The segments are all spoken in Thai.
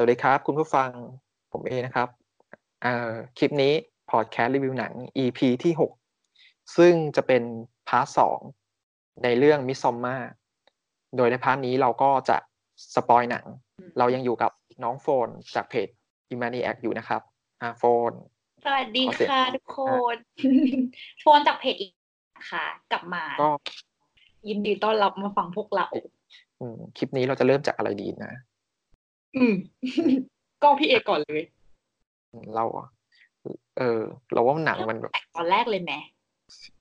สวัสดีครับ คุณผู้ฟังผมเอนะครับคลิปนี้พอดแคสต์รีวิวหนัง EP ที่ 6 ซึ่งจะเป็น part สองในเรื่อง Midsommar โดยใน part นี้เราก็จะ spoil หนัง เรายังอยู่กับน้องโฟนจากเพจ i m a n i a c อยู่นะครับอ่าโฟน สวัสดีค่ะทุกคน โฟนจากเพจอีกค่ะ กลับมาก็ยินดีต้อนรับมาฟังพวกเราอืมคลิปนี้เราจะเริ่มจากอะไรดีนะ อืม ก็พี่เอก่อนเลย เราเออ เราว่าหนังมันแบบตอนแรกเลยไหม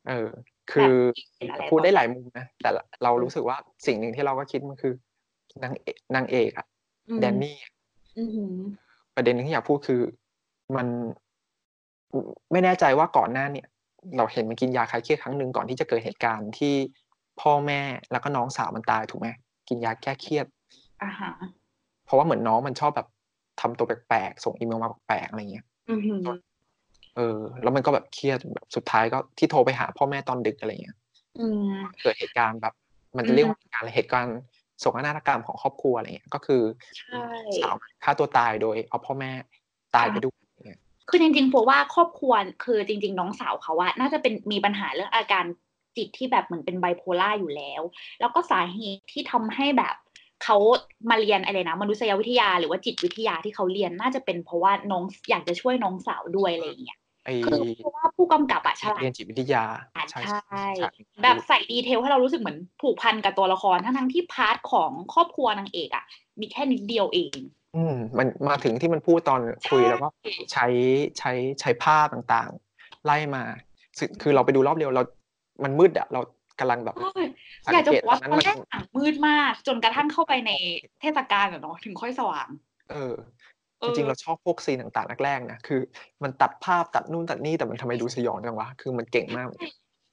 เออ คือเห็นอะไรพูดได้หลายมุมนะ แต่เรารู้สึกว่าสิ่งหนึ่งที่เราก็คิดมันคือนางเอกนางเอกอะแดนนี่อือหือประเด็นที่อยากพูดคือมันไม่แน่ใจว่าก่อนหน้าเนี่ย เราเห็นมันกินยาคลายเครียดครั้งหนึ่งก่อนที่จะเกิดเหตุการณ์ที่พ่อแม่แล้วก็น้องสาวมันตายถูกไหมกินยาแก้เครียดอ่าฮะ เพราะว่าเหมือนน้องมันชอบแบบทำตัวแปลกๆส่งอีเมลมาแปลกๆอะไรเงี้ยอือหือเออ แล้วมันก็แบบเครียดแบบสุดท้ายก็ที่โทรไปหาพ่อแม่ตอนดึกอะไรเงี้ยอืมเกิดเหตุการณ์แบบ มันจะเรียกว่าเหตุการณ์อะไรเหตุการณ์โศกนาฏกรรมของครอบครัวอะไรเงี้ยก็คือใช่สาวฆ่าตัวตายโดยเอาพ่อแม่ตายไปด้วยเงี้ยคือจริงๆเพราะว่าครอบครัวคือจริง ๆ น้องสาวเขาว่าน่าจะเป็นมีปัญหาเรื่องอาการจิตที่แบบเหมือนเป็นไบโพลาร์อยู่แล้ว แล้วก็สาเหตุที่ทำให้แบบ เขามาเรียนอะไรนะมนุษยวิทยาหรือว่าจิตวิทยาที่เขาเรียนน่าจะเป็นเพราะว่าน้องอยากจะช่วยน้องสาวด้วยอะไรอย่างเงี้ยไอคือเพราะว่าผู้กำกับอะฉลาดเรียนจิตวิทยาใช่ฉากนี้แบบใส่ detail ให้เรารู้สึกเหมือนผูกพันกับตัวละครทั้งๆที่ part ของครอบครัวนางเอกอะมีแค่นิดเดียวเอง อืมมันมาถึงที่มันพูดตอนคุยใช่แล้วก็ใช้ใช้ใช้ภาพต่างๆ ไล่มาซึ่งคือเราไปดูรอบเดียวเรา มันมืดอะเรา กำลังแบบโอ้ยสังอยากจะเกบตอกว่าตอนนั้นตอนมันแรกหนังมืดมาก จนกระทั่งเข้าไปในเทศกาลอะเนาะถึงค่อยสว่าง เออเอจอริงๆเราชอบพวกซีนต่างๆแรกๆนะคือ มันตัดภาพตัดนู่นตัดนี่แต่มันทำไมดูสยองจังวะคือมันเก่งมาก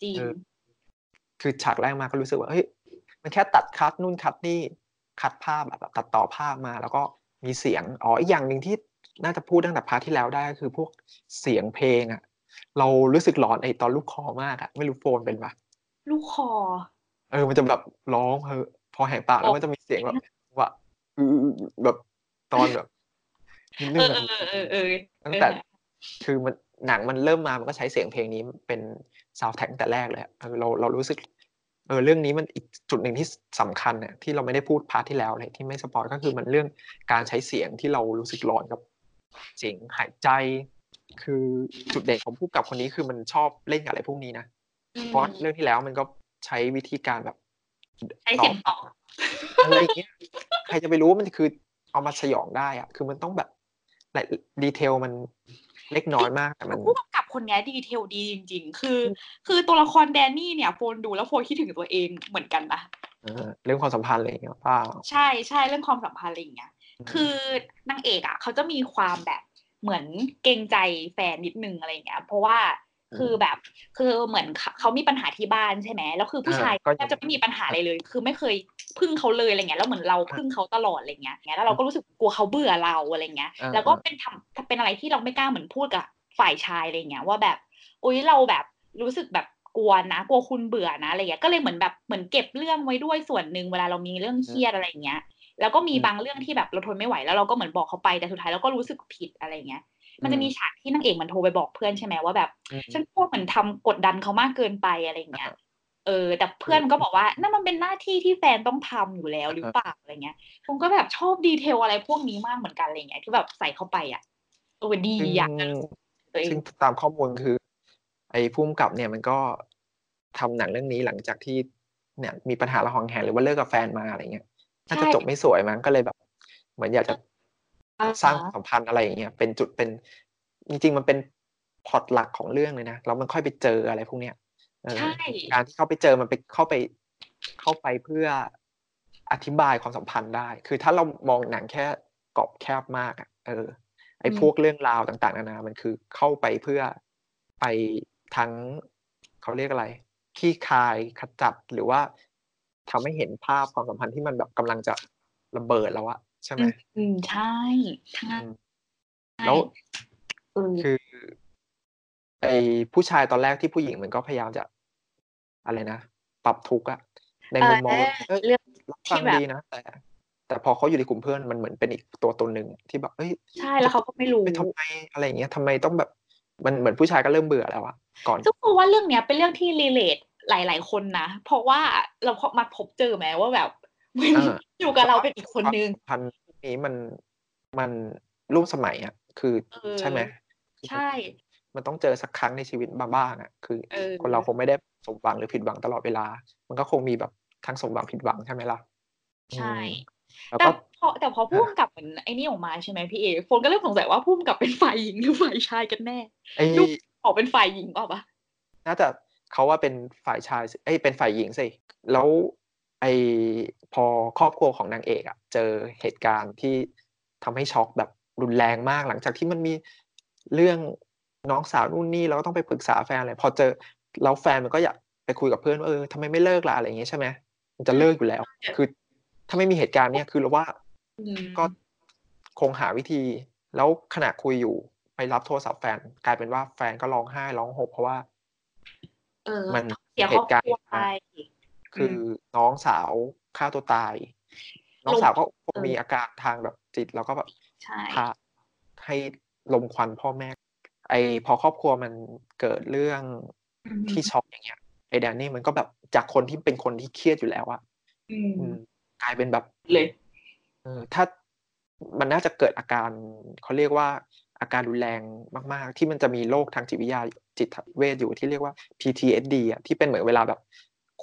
จริงเออคือฉากแรกมาก็รู้สึกว่าเฮ้ยมันแค่ตัดคัดนู่นคัดนี่คัดภาพแบบตัดต่อภาพมา แล้วก็มีเสียงอ๋ออีกอย่างหนึ่งที่น่าจะพูดตั้งแต่ part ที่แล้วได้ก็คือพวกเสียงเพลงอะเรารู้สึกหลอนไอ้ตอนลูกคอมากอะไม่รู้โฟนเป็นปะ ลูกคอ เออ มันจะแบบร้องเออพอแหกปากแล้วมันจะมีเสียงแบบว่าอือแบบตอนแบบนิดนึเองออะเออเออเออตั้งแต่ คือมันหนังมันเริ่มมามันก็ใช้เสียงเพลงนี้เป็นซาวด์แทร็กแต่แรกเลยอะเออเราเรารู้สึกเออเรื่องนี้มันอีกจุดหนึ่งที่สำคัญเนี่ยที่เราไม่ได้พูด part ที่แล้วเลยที่ไม่ spoil ก็คือมันเรื่องการใช้เสียงที่เรารู้สึกหลอนกับเสียงหายใจ คือจุดเด่นของผู้กำกับคนนี้คือมันชอบเล่นกับอะไรพวกนี้นะอืม เพราะเรื่องที่แล้วมันก็ใช้วิธีการแบบใช้เสียงตอบอะไรอย่างเงี้ยใครจะไปรู้ว่ามันคือเอามาสยองได้อะคือมันต้องแบบรายดีเทลมันเล็กน้อยมากแต่มันผู้กำกับคนนี้ดีเทลดีจริง ๆ คือ คือตัวละครแดนนี่เนี่ยโฟนดูแล้วโฟนคิดถึงตัวเองเหมือนกันนะเออเรื่องความสัมพันธ์อะไรอย่างเงี้ยป้าใช่ใช่เรื่องความสัมพันธ์อะไรอย่างเงี้ยคือนางเอกอะเขาจะมีความแบบเหมือนเกรงใจแฟนนิดนึงอะไรอย่างเงี้ย เพราะว่า คือแบบคือเหมือนเขาเขามีปัญหาที่บ้านใช่ไหมแล้วคือผู้ชายอ่าก็แทบจะไม่มีปัญหาอะไรเลย คือไม่เคยพึ่งเขาเลยอะไรเงี้ยแล้วเหมือนเราพึ่งเขาตลอดอะไรเงี้ยแล้วเราก็รู้สึกกลัวเขาเบื่อเราอะไรเงี้ยอ่าแล้วก็เป็นทำเป็นอะไรที่เราไม่กล้าเหมือนพูดกับฝ่ายชายอะไรเงี้ยว่าแบบอุ้ยเราแบบรู้สึกแบบกลัวนะกลัวคุณเบื่อนะอะไรเงี้ยก็เลยเหมือนแบบเหมือนเก็บเรื่องไว้ด้วยส่วนหนึ่งเวลาเรามีเรื่องเครียดอะไรเงี้ยแล้วก็มีบางเรื่องที่แบบเราทนไม่ไหวแล้วเราก็เหมือนบอกเขาไปแต่สุดท้ายเราก็รู้สึกผิดอะไรเงี้ย มันจะมีฉากที่นางเอกมันโทรไปบอกเพื่อนใช่ไหมว่าแบบอืมฉันพวกเหมือนทำกดดันเขามากเกินไปอะไรเงี้ยเออแต่เพื่อนก็บอกว่านั่นมันเป็นหน้าที่ที่แฟนต้องทำอยู่แล้วหรือเปล่าอะไรเงี้ยผมก็แบบชอบดีเทลอะไรพวกนี้มากเหมือนกันอะไรเงี้ยที่แบบใส่เข้าไปอะเออดีซึ่งอะตัวเองซึ่งตามข้อมูลคือ ไอ้พุ่มกับเนี่ยมันก็ทำหนังเรื่องนี้หลังจากที่เนี่ยมีปัญหาระหองแหงหรือว่าเลิกกับแฟนมาอะไรเงี้ยน่าจะจบไม่สวยมั้งก็เลยแบบ เหมือนอยากจะ สร้างสัมพันธ์อะไรอย่างเงี้ยเป็นจุดเป็นจริงๆมันเป็นพล็อตหลักของเรื่องเลยนะแล้วมันค่อยไปเจออะไรพวกเนี้ยเออใช่การที่เขาไปเจอมันไปเข้าไปเข้าไปเพื่ออธิบายความสัมพันธ์ได้ คือถ้าเรามองหนังแค่กรอบแคบมากอะเออ ไอ้พวกเรื่องราวต่างๆนานามันคือเข้าไปเพื่อไปทั้งเขาเรียกอะไรขี้คายขจัดหรือว่าทำให้เห็นภาพความสัมพันธ์ที่มันแบบกำลังจะระเบิดแล้วอะ ใช่ไหมอืมใช่ใช่อืมแล้วเออคือไอ้ผู้ชายตอนแรกที่ผู้หญิงมันก็พยายามจะ อะไรนะปรับทุกข์อะในมุมมองเออเอ้ยเรื่องรับฟังที่แบบดีนะแต่แต่แต่พอเขาอยู่ในกลุ่มเพื่อนมันเหมือนเป็นอีกตัวตนหนึ่งที่แบบเอ้ยใช่แล้วเขาก็ไม่รู้ไม่ทำไมอะไรอย่างเงี้ยทำไมต้องแบบมันเหมือนผู้ชายก็เริ่มเบื่อแล้วอะก่อนซึ่งคือว่าเรื่องเนี้ยเป็นเรื่องที่รีเลทหลาย ๆ คนนะ เพราะว่าเราพบมาพบเจอไหมว่าแบบ อ่าอยู่กับเราเป็นอีกคนนึงพันธุ์พวกนี้มันมันร่วมสมัยอะ คือเออใช่ไหมใช่ มันต้องเจอสักครั้งในชีวิตบ้างๆอะ คือเออคนเราคงไม่ได้สมหวังหรือผิดหวังตลอดเวลา มันก็คงมีแบบทั้งสมหวังผิดหวังใช่ไหมล่ะใช่อืมแล้วแต่ก็พอแต่พอพุ่มกับเหมือนไอ้นี่ออกมาใช่ไหมพี่เอโฟนก็เริ่มสงสัยว่าพุ่มกับเป็นฝ่ายหญิงหรือฝ่ายชายกันแน่ไอ้ดูออกเป็นฝ่ายหญิงเปล่าปะน่าจะเขาว่าเป็นฝ่ายชายสิเอ้ยเป็นฝ่ายหญิงสิแล้ว ไอ้พอครอบครัวของนางเอกอะเจอเหตุการณ์ที่ทำให้ช็อกแบบรุนแรงมาก หลังจากที่มันมีเรื่องน้องสาวนู่นนี่แล้วก็ต้องไปปรึกษาแฟนอะไรพอเจอแล้วแฟนมันก็อยากไปคุยกับเพื่อนว่าเออทำไมไม่เลิกล่ะอะไรอย่างเงี้ยใช่ไหมมันจะเลิกอยู่แล้ว คือถ้าไม่มีเหตุการณ์เนี้ยคือเราว่าก็คงหาวิธี แล้วขณะคุยอยู่ไปรับโทรศัพท์แฟน กลายเป็นว่าแฟนก็ร้องไห้ร้องห่มเพราะว่า เออมันเสียเหตุการณ์ไป คือน้องสาวฆ่าตัวตาย น้องลมสาวก็คงเออมีอาการทางแบบจิต แล้วก็แบบใช่พาให้ลมควันพ่อแม่ ไอพอครอบครัวมันเกิดเรื่องอืมที่ช็อกอย่างเงี้ยไอแดนนี่มันก็แบบจากคนที่เป็นคนที่เครียดอยู่แล้วอะอืมอืมกลายเป็นแบบเลยเออถ้ามันน่าจะเกิดอาการเขาเรียกว่าอาการรุนแรงมากๆ ที่มันจะมีโรคทางจิตวิทยาจิตเวชอยู่ที่เรียกว่า PTSD อะที่เป็นเหมือนเวลาแบบ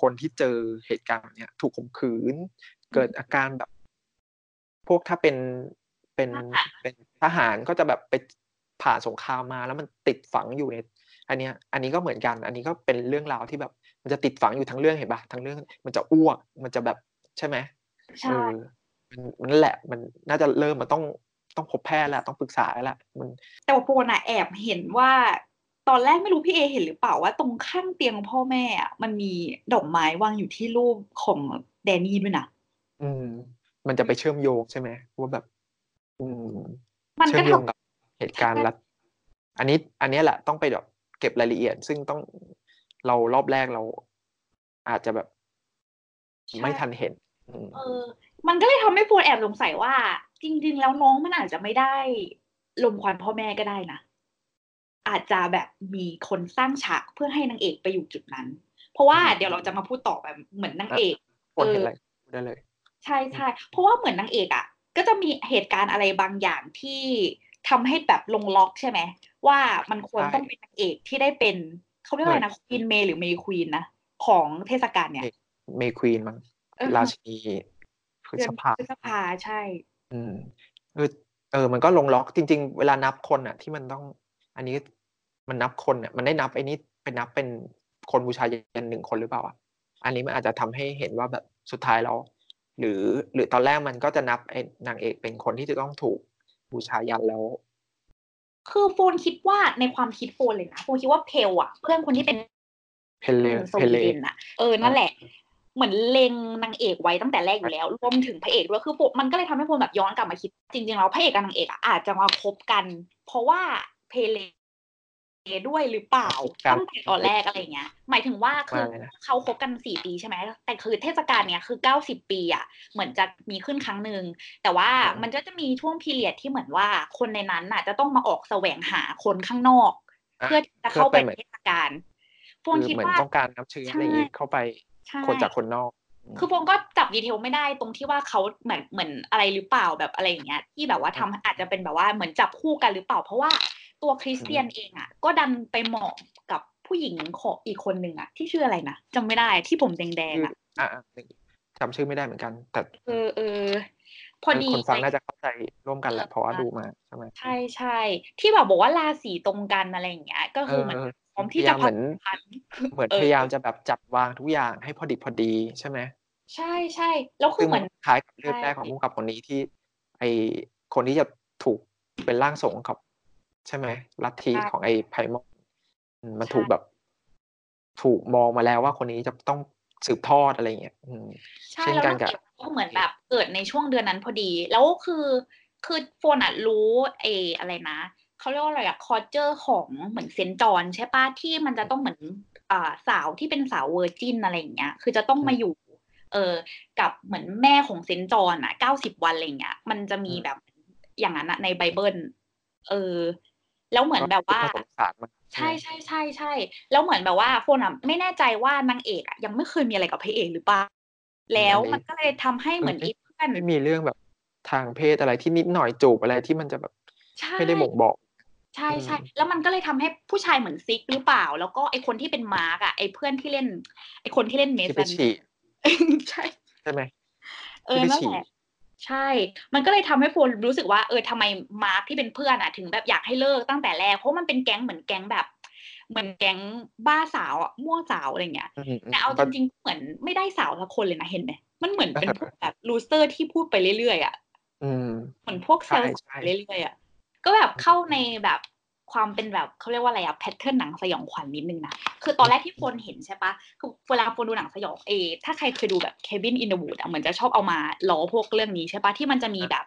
คนที่เจอเหตุการณ์แบบเนี้ยถูกข่มขืน เกิดอาการแบบ พวกถ้าเป็นเป็นเป็นทหารก็จะแบบไปผ่านสงครามมาแล้วมันติดฝังอยู่ใน อันเนี้ย อันนี้ก็เหมือนกัน อันนี้ก็เป็นเรื่องราวที่แบบ มันจะติดฝังอยู่ทั้งเรื่องเห็นปะทั้งเรื่อง มันจะอ้วก มันจะแบบใช่ไหมใช่เออมันนั่นแหละ มันน่าจะเริ่มมันต้องต้องพบแพทย์แล้วต้องปรึกษาแล้วล่ะมัน แต่ว่าโฟนอะแอบเห็นว่า ตอนแรกไม่รู้พี่เอเห็นหรือเปล่าว่าตรงข้างเตียงพ่อแม่อะมันมีดอกไม้วางอยู่ที่รูปของแดนนี่ด้วยนะอืม มันจะไปเชื่อมโยงใช่ไหมว่าแบบ อืมมันเชื่ก็อมโยงทำกับเหตุการณ์และอันนี้ อันเนี้ยแหละต้องไปแบบเก็บรายละเอียด ซึ่งต้องเรารอบแรกเรา อาจจะแบบ ไม่ทันเห็นอืมเออ มันก็เลยทำให้โฟนแอบสงสัยว่า จริง ๆ แล้วน้องมันอาจจะไม่ได้ลมควันพ่อแม่ก็ได้นะ อาจจะแบบมีคนสร้างฉากเพื่อให้นางเอกไปอยู่จุดนั้น เพราะว่าเดี๋ยวเราจะมาพูดต่อแบบเหมือนนางเอกคนเห็นอะไรพูดได้เลย ใช่ใช่เพราะว่าเหมือนนางเอกอะ ก็จะมีเหตุการณ์อะไรบางอย่างที่ทำให้แบบลงล็อกใช่ไหมว่ามันควรใช่ต้องเป็นนางเอกที่ได้เป็นเขาเรียกว่าอะไรนะควีนเมย์หรือเมย์ควีนนะของเทศกาลเนี่ยเมย์ควีนมั้งเออราชินีพฤเดือษนภาพฤษภาใช่ อืมเออเออ มันก็ลงล็อกจริง ๆ เวลานับคนอะ ที่มันต้อง อันนี้มันนับคนเนี่ยมันได้นับไอ้นี่ไปนับเป็นคนบูชายัญหนึ่งคนหรือเปล่าอะอันนี้มันอาจจะทำให้เห็นว่าแบบสุดท้ายแล้วหรือหรือตอนแรกมันก็จะนับไอ้นางเอกเป็นคนที่จะต้องถูกบูชายัญแล้ว คือโฟนคิดว่าในความคิดโฟนเลยนะโฟนคิดว่าเพลอะเพื่อนคนที่เป็นเพลเลสเพวีลเลเดนอะเออนั่นแหละ เหมือนเลงนางเอกไว้ตั้งแต่แรกอยู่แล้วรวมถึงพระเอกด้วยคือโฟนมันก็เลยทำให้โฟนแบบย้อนกลับมาคิด จริงๆแล้วพระเอกกับนางเอกอะอาจจะมาคบกัน เพราะว่า เพเลด้วยหรือเปล่าคบกันตั้งแต่ตอนแรกอะไรเงี้ย หมายถึงว่าคือมาเลยนะเขาคบกันสี่ปีใช่ไหมแต่คือเทศกาลเนี้ยคือเก้าสิบปีอะเหมือนจะมีขึ้นครั้งหนึ่งแต่ว่ามันก็จะมีช่วงพีเรียดที่เหมือนว่าคนในนั้นน่ะ จะต้องมาออกแสวงหาคนข้างนอกอะเพื่อที่จะเข้าไปเพื่อไปเหมือนเทศกาลโฟนคือคิดเหมือนว่าต้องการน้ำเชื้ออะไรอย่างงี้เข้าไปใช่คนจากคนนอกคือโฟนก็จับดีเทลไม่ได้ตรงที่ว่าเขาเหมือนเหมือนอะไรหรือเปล่าแบบอะไรอย่างเงี้ยที่แบบว่าทำอาจจะเป็นแบบว่าเหมือนจับคู่กันหรือเปล่า เพราะว่า ตัวคริสเตียนเองอะ ก็ดันไปเหมาะกับผู้หญิงของอีกคนหนึ่งอะ ที่ชื่ออะไรนะจำไม่ได้ที่ผมแดงๆอะอะอะจำชื่อไม่ได้เหมือนกัน แต่เออเออพอดีคนฟังน่าจะเข้าใจร่วมกันแหละเพราะว่าดูมาใช่ไหมใช่ใช่ที่แบบบอกว่าราศีตรงกันอะไรอย่างเงี้ย ก็คือเหมือนเออพร้อมที่จะพยายามเหมือนพันเหมือนเออพยายามจะแบบจัดวางทุกอย่างให้พอดิบพอดีใช่ไหมใช่ใช่แล้วคือซึ่งเหมือนคล้ายกับเรื่องใช่แรกของผู้กำกับคนนี้ที่ ไอคนที่จะถูกเป็นร่างทรงกับ ใช่ไหมลัทธิของไอไพมอนอืมมันถูกแบบ ถูกมองมาแล้วว่าคนนี้จะต้องสืบทอดอะไรเงี้ยอืมใช่เช่นแล้วกันนางกับเอกก็เหมือนแบบเกิดในช่วงเดือนนั้นพอดี แล้วคือคือโฟนอะรู้เอออะไรนะเขาเรียกว่าอะไรอะ culture ของเหมือนเซนต์จอห์นใช่ปะที่มันจะต้องเหมือนอ่าสาวที่เป็นสาว virgin อะไรอย่างเงี้ย คือจะต้องมาอยู่ เออกับเหมือนแม่ของเซนต์จอห์นอะเก้าสิบวันอะไรเงี้ย มันจะมีแบบอย่างนั้นอะในไบเบิลเออ แล้วเหมือนแบบว่าก็สงสารมันใช่ใช่ใช่ใช่แล้วเหมือนแบบว่าโฟนอะไม่แน่ใจว่านางเอกอะยังไม่เคยมีอะไรกับพระเอกหรือเปล่าแล้วมันก็เลยทำให้เหมือนอีเพื่อนไม่มีเรื่องแบบทางเพศอะไรที่นิดหน่อยจูบอะไรที่มันจะแบบใช่ไม่ได้บ่งบอก ใช่ใช่อืมแล้วมันก็เลยทำให้ผู้ชายเหมือนซิกหรือเปล่า แล้วก็ไอคนที่เป็นมาร์กอะไอเพื่อนที่เล่น ไอคนที่เล่นเมที่สัไปนฉี่ใช่ใช่ไหมเออที่ไปนั่นฉี่แหละ ใช่ มันก็เลยทำให้โฟนรู้สึกว่าเออทำไมมาร์คที่เป็นเพื่อนอะถึงแบบอยากให้เลิกตั้งแต่แรกเพราะมันเป็นแก๊งเหมือนแก๊งแบบ เหมือนแก๊งบ้าสาวอะมั่วสาวอะไรเงี้ยอืมอืมแต่เอาจก็ริงๆเหมือนไม่ได้สาวละคนเลยนะเห็นไหมมันเหมือนเป็นพวกแบบ loser ที่พูดไปเรื่อยๆอะอืมเหมือนพวกเซลล์ใช่เรื่อยๆอะก็แบบเข้าในแบบ ความเป็นแบบเขาเรียกว่าอะไรอะ pattern หนังสยองขวัญนิดนึงนะคือตอนแรกที่โฟนเห็นใช่ปะคือเวลาโฟนดูหนังสยองเออถ้าใครเคยดูแบบ Cabin in the Wood อะเหมือนจะชอบเอามาล้อพวกเรื่องนี้ใช่ปะที่มันจะมีแบบ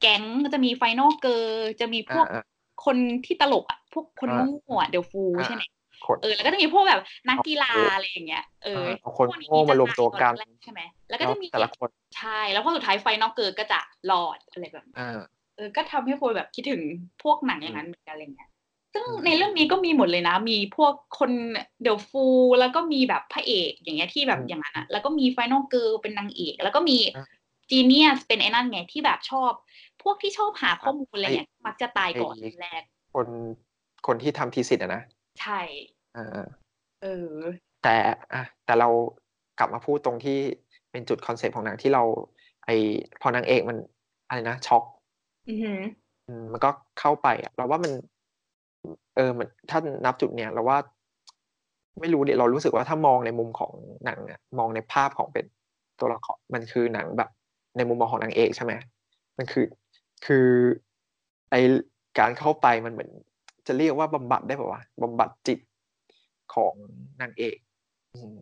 แก๊งจะมี final girl จะมีพวกอ่าคนที่ตลกอะพวกคนอ่าโง่ๆอะเดลฟูอ่าใช่ไหมคนเออแล้วก็จะมีพวกแบบนักกีฬาอะไรอย่างเงี้ยเออเอาคนพวโง่มารวมตัวกันจะตายตอแรใช่ไหมแล้วก็จะมีแต่ละคนใช่แล้วพอสุดท้าย final girl ก็จะรอดอะไรแบบนี้อ่าเออก็ทำให้โฟนแบบคิดถึงพวกหนังอย่างนั้นเหมือนกันอะไรเงี้ย ซึ่งอืมในเรื่องนี้ก็มีหมดเลยนะ มีพวกคนเดลฟูแล้วก็มีแบบพระเอกอย่างเงี้ยที่แบบอย่างนั้นอะแล้วก็มี final girl เป็นนางเอก แล้วก็มี genius เป็นไอ้นั่นไงที่แบบชอบ พวกที่ชอบหาข้อมูลอะไรเงี้ยมักจะตายก่อนแรกคนคนที่ทำ thesis อะนะ ใช่อ่าเออ แต่อะแต่เรากลับมาพูดตรงที่เป็นจุด concept ของหนังที่เรา ไอพอนางเอกมันอะไรนะช็อกอือหืออืมมันก็เข้าไปอะเราว่ามัน เออมันถ้านับจุดเนี้ยเราว่า ไม่รู้เดี๋ยวเรารู้สึกว่าถ้ามองในมุมของหนังอะมองในภาพของเป็นตัวละครมันคือหนังแบบ ในมุมมองของนางเอกใช่ไหมมันคือคือไอการเข้าไปมันเหมือน จะเรียกว่าบำบัดได้ป่าวะบำบัดจิตของนางเอกอืม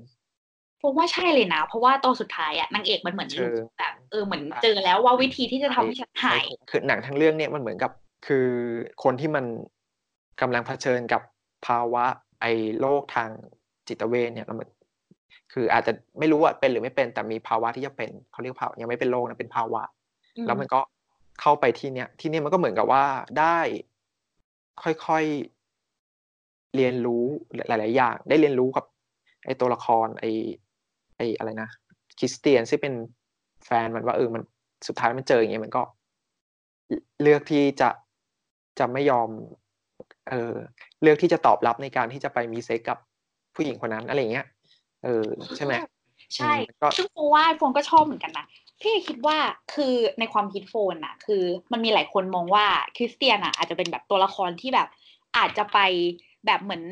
ผมว่าใช่เลยนะ เพราะว่าตอนสุดท้ายอะนางเอกมันเหมือนเชิงแบบเออเหมือนเจอแล้วว่าวิธีที่จะทำให้ฉันหายคือหนังทั้งเรื่องเนี่ยมันเหมือนกับ คือคนที่มัน กำลังเผชิญกับภาวะไอ้โรคทางจิตเวชเนี่ยแล้วมันคืออาจจะไม่รู้ว่าเป็นหรือไม่เป็นแต่มีภาวะที่จะเป็นเขาเรียกภาวะยังไม่เป็นโรคนะเป็นภาวะอืมแล้วมันก็เข้าไปที่เนี้ยที่เนี่ยมันก็เหมือนกับว่าได้ค่อยๆเรียนรู้หลาย ๆ อย่าง ได้เรียนรู้กับ ไอ้ตัวละครไอ้ไอ้อะไรนะคริสเตียนซึ่งเป็นแฟนมันว่าเออมันสุดท้ายมันเจออย่างเงี้ยมันก็ เลือกที่จะจะไม่ยอม เออเลือกที่จะตอบรับในการที่จะไปมีเซ็กกับผู้หญิงคนนั้นอะไรอย่างเงี้ยเออใช่ไหมใช่อืมก็ซึ่งโฟว่าโฟนก็ชอบเหมือนกันนะพี่คิดว่าคือในความคิดโฟนอะคือมันมีหลายคนมองว่าคริสเตียนอะอาจจะเป็นแบบตัวละครที่แบบ อาจจะไปแบบเหมือน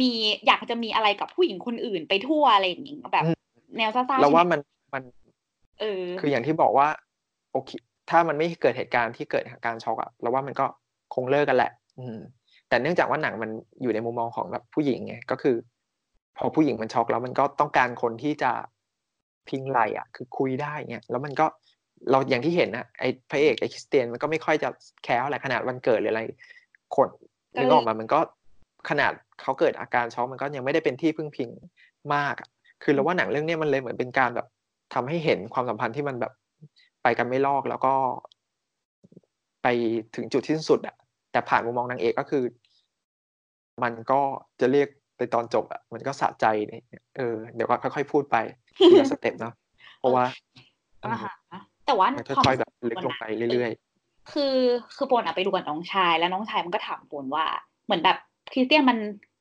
มีอยากจะมีอะไรกับผู้หญิงคนอื่นไปทั่วอะไรอย่างเงี้ยแบบอืมแนวซ่าๆเราว่าใช่ไหมันมันเออคืออย่างที่บอกว่าโอเคถ้ามันไม่เกิดเหตุการณ์ที่เกิดการช็อกอะเราว่ามันก็คงเลิกกันแหละ อืม แต่เนื่องจากว่าหนังมันอยู่ในมุมมองของแบบผู้หญิงไงก็คือ พอผู้หญิงมันช็อกแล้วมันก็ต้องการคนที่จะพิงไหล่อะ คือคุยได้เงี้ยแล้วมันก็เราอย่างที่เห็นนะไอ้พระเอกไอ้คริสเตียนมันก็ไม่ค่อยจะแคร์อะไรขนาดวันเกิดหรืออะไรคนนึกออกมามันก็ขนาดเขาเกิดอาการช็อกมันก็ยังไม่ได้เป็นที่พึ่งพิงมาก คือเราว่าหนังเรื่องนี้มันเลยเหมือนเป็นการแบบทำให้เห็นความสัมพันธ์ที่มันแบบไปกันไม่ลอกแล้วก็ ไปถึงจุดที่สุดอะแต่ผ่านมุมมองนางเอกก็คือ มันก็จะเรียกไปตอนจบอะมันก็สะใจเนี่ยเออเดี๋ยวก็ค่อยๆพูดไปทีละสเต็ปเนาะเพราะว่าอ่าฮะแต่ว่ามันความค่อยๆแบบรู้สึลึกโฟลนงนะไปเรื่อยคือคือโปนอะไปดูกับน้องชาย แล้วน้องชายมันก็ถามโปนว่า เหมือนแบบคริสเตียนมัน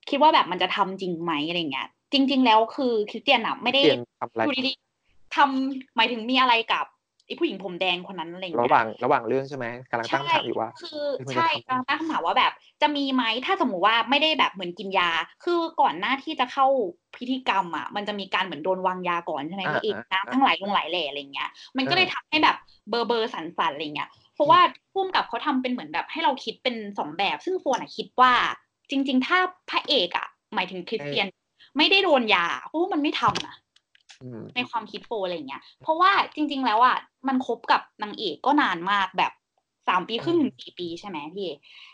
คิดว่าแบบมันจะทำจริงไหมอะไรเงี้ยจริง ๆ แล้วคือคริสเตียนอะๆไม่ได้เรียนทำอะไรอยู่ดีๆทำหมายถึงมีอะไรกับ ไอ้ผู้หญิงผมแดงคนนั้นอะไรเงี้ระยหว่างระหว่างเรื่องใช่ไหมกำลังตั้งคำถามอยู่ว่า คือเฮ้ยมันจะใช่ทำกำลังตั้งคำถามว่าแบบ จะมีไหมถ้าสมมติว่าไม่ได้แบบเหมือนกินยา คือก่อนหน้าที่จะเข้าพิธีกรรมอะมันจะมีการเหมือนโดนวางยาก่อนใช่ไหมอ่าพี่เอกอ่าน้ำทั้งหลายลงหลายแหล่อะไรเงี้ย มันก็อ่าเลยทำให้แบบเบอร์เบอร์สันสันๆอะไรเงี้ยเพราะว่าพุ่มกับเขาทำเป็นเหมือนแบบให้เราคิดเป็นสองแบบ ซึ่งโฟนอะคิดว่า จริง ๆ ถ้าพระเอกอะ หมายถึงคริสเตียน ไม่ได้โดนยาโอ้มันไม่ทำนะอืม ในความคิดโฟอะไรอย่างเงี้ย เพราะว่าจริง ๆ แล้วอะมันคบกับนางเอกก็นานมากแบบสามปีครึ่งถึงสี่ปีใช่ไหมพี่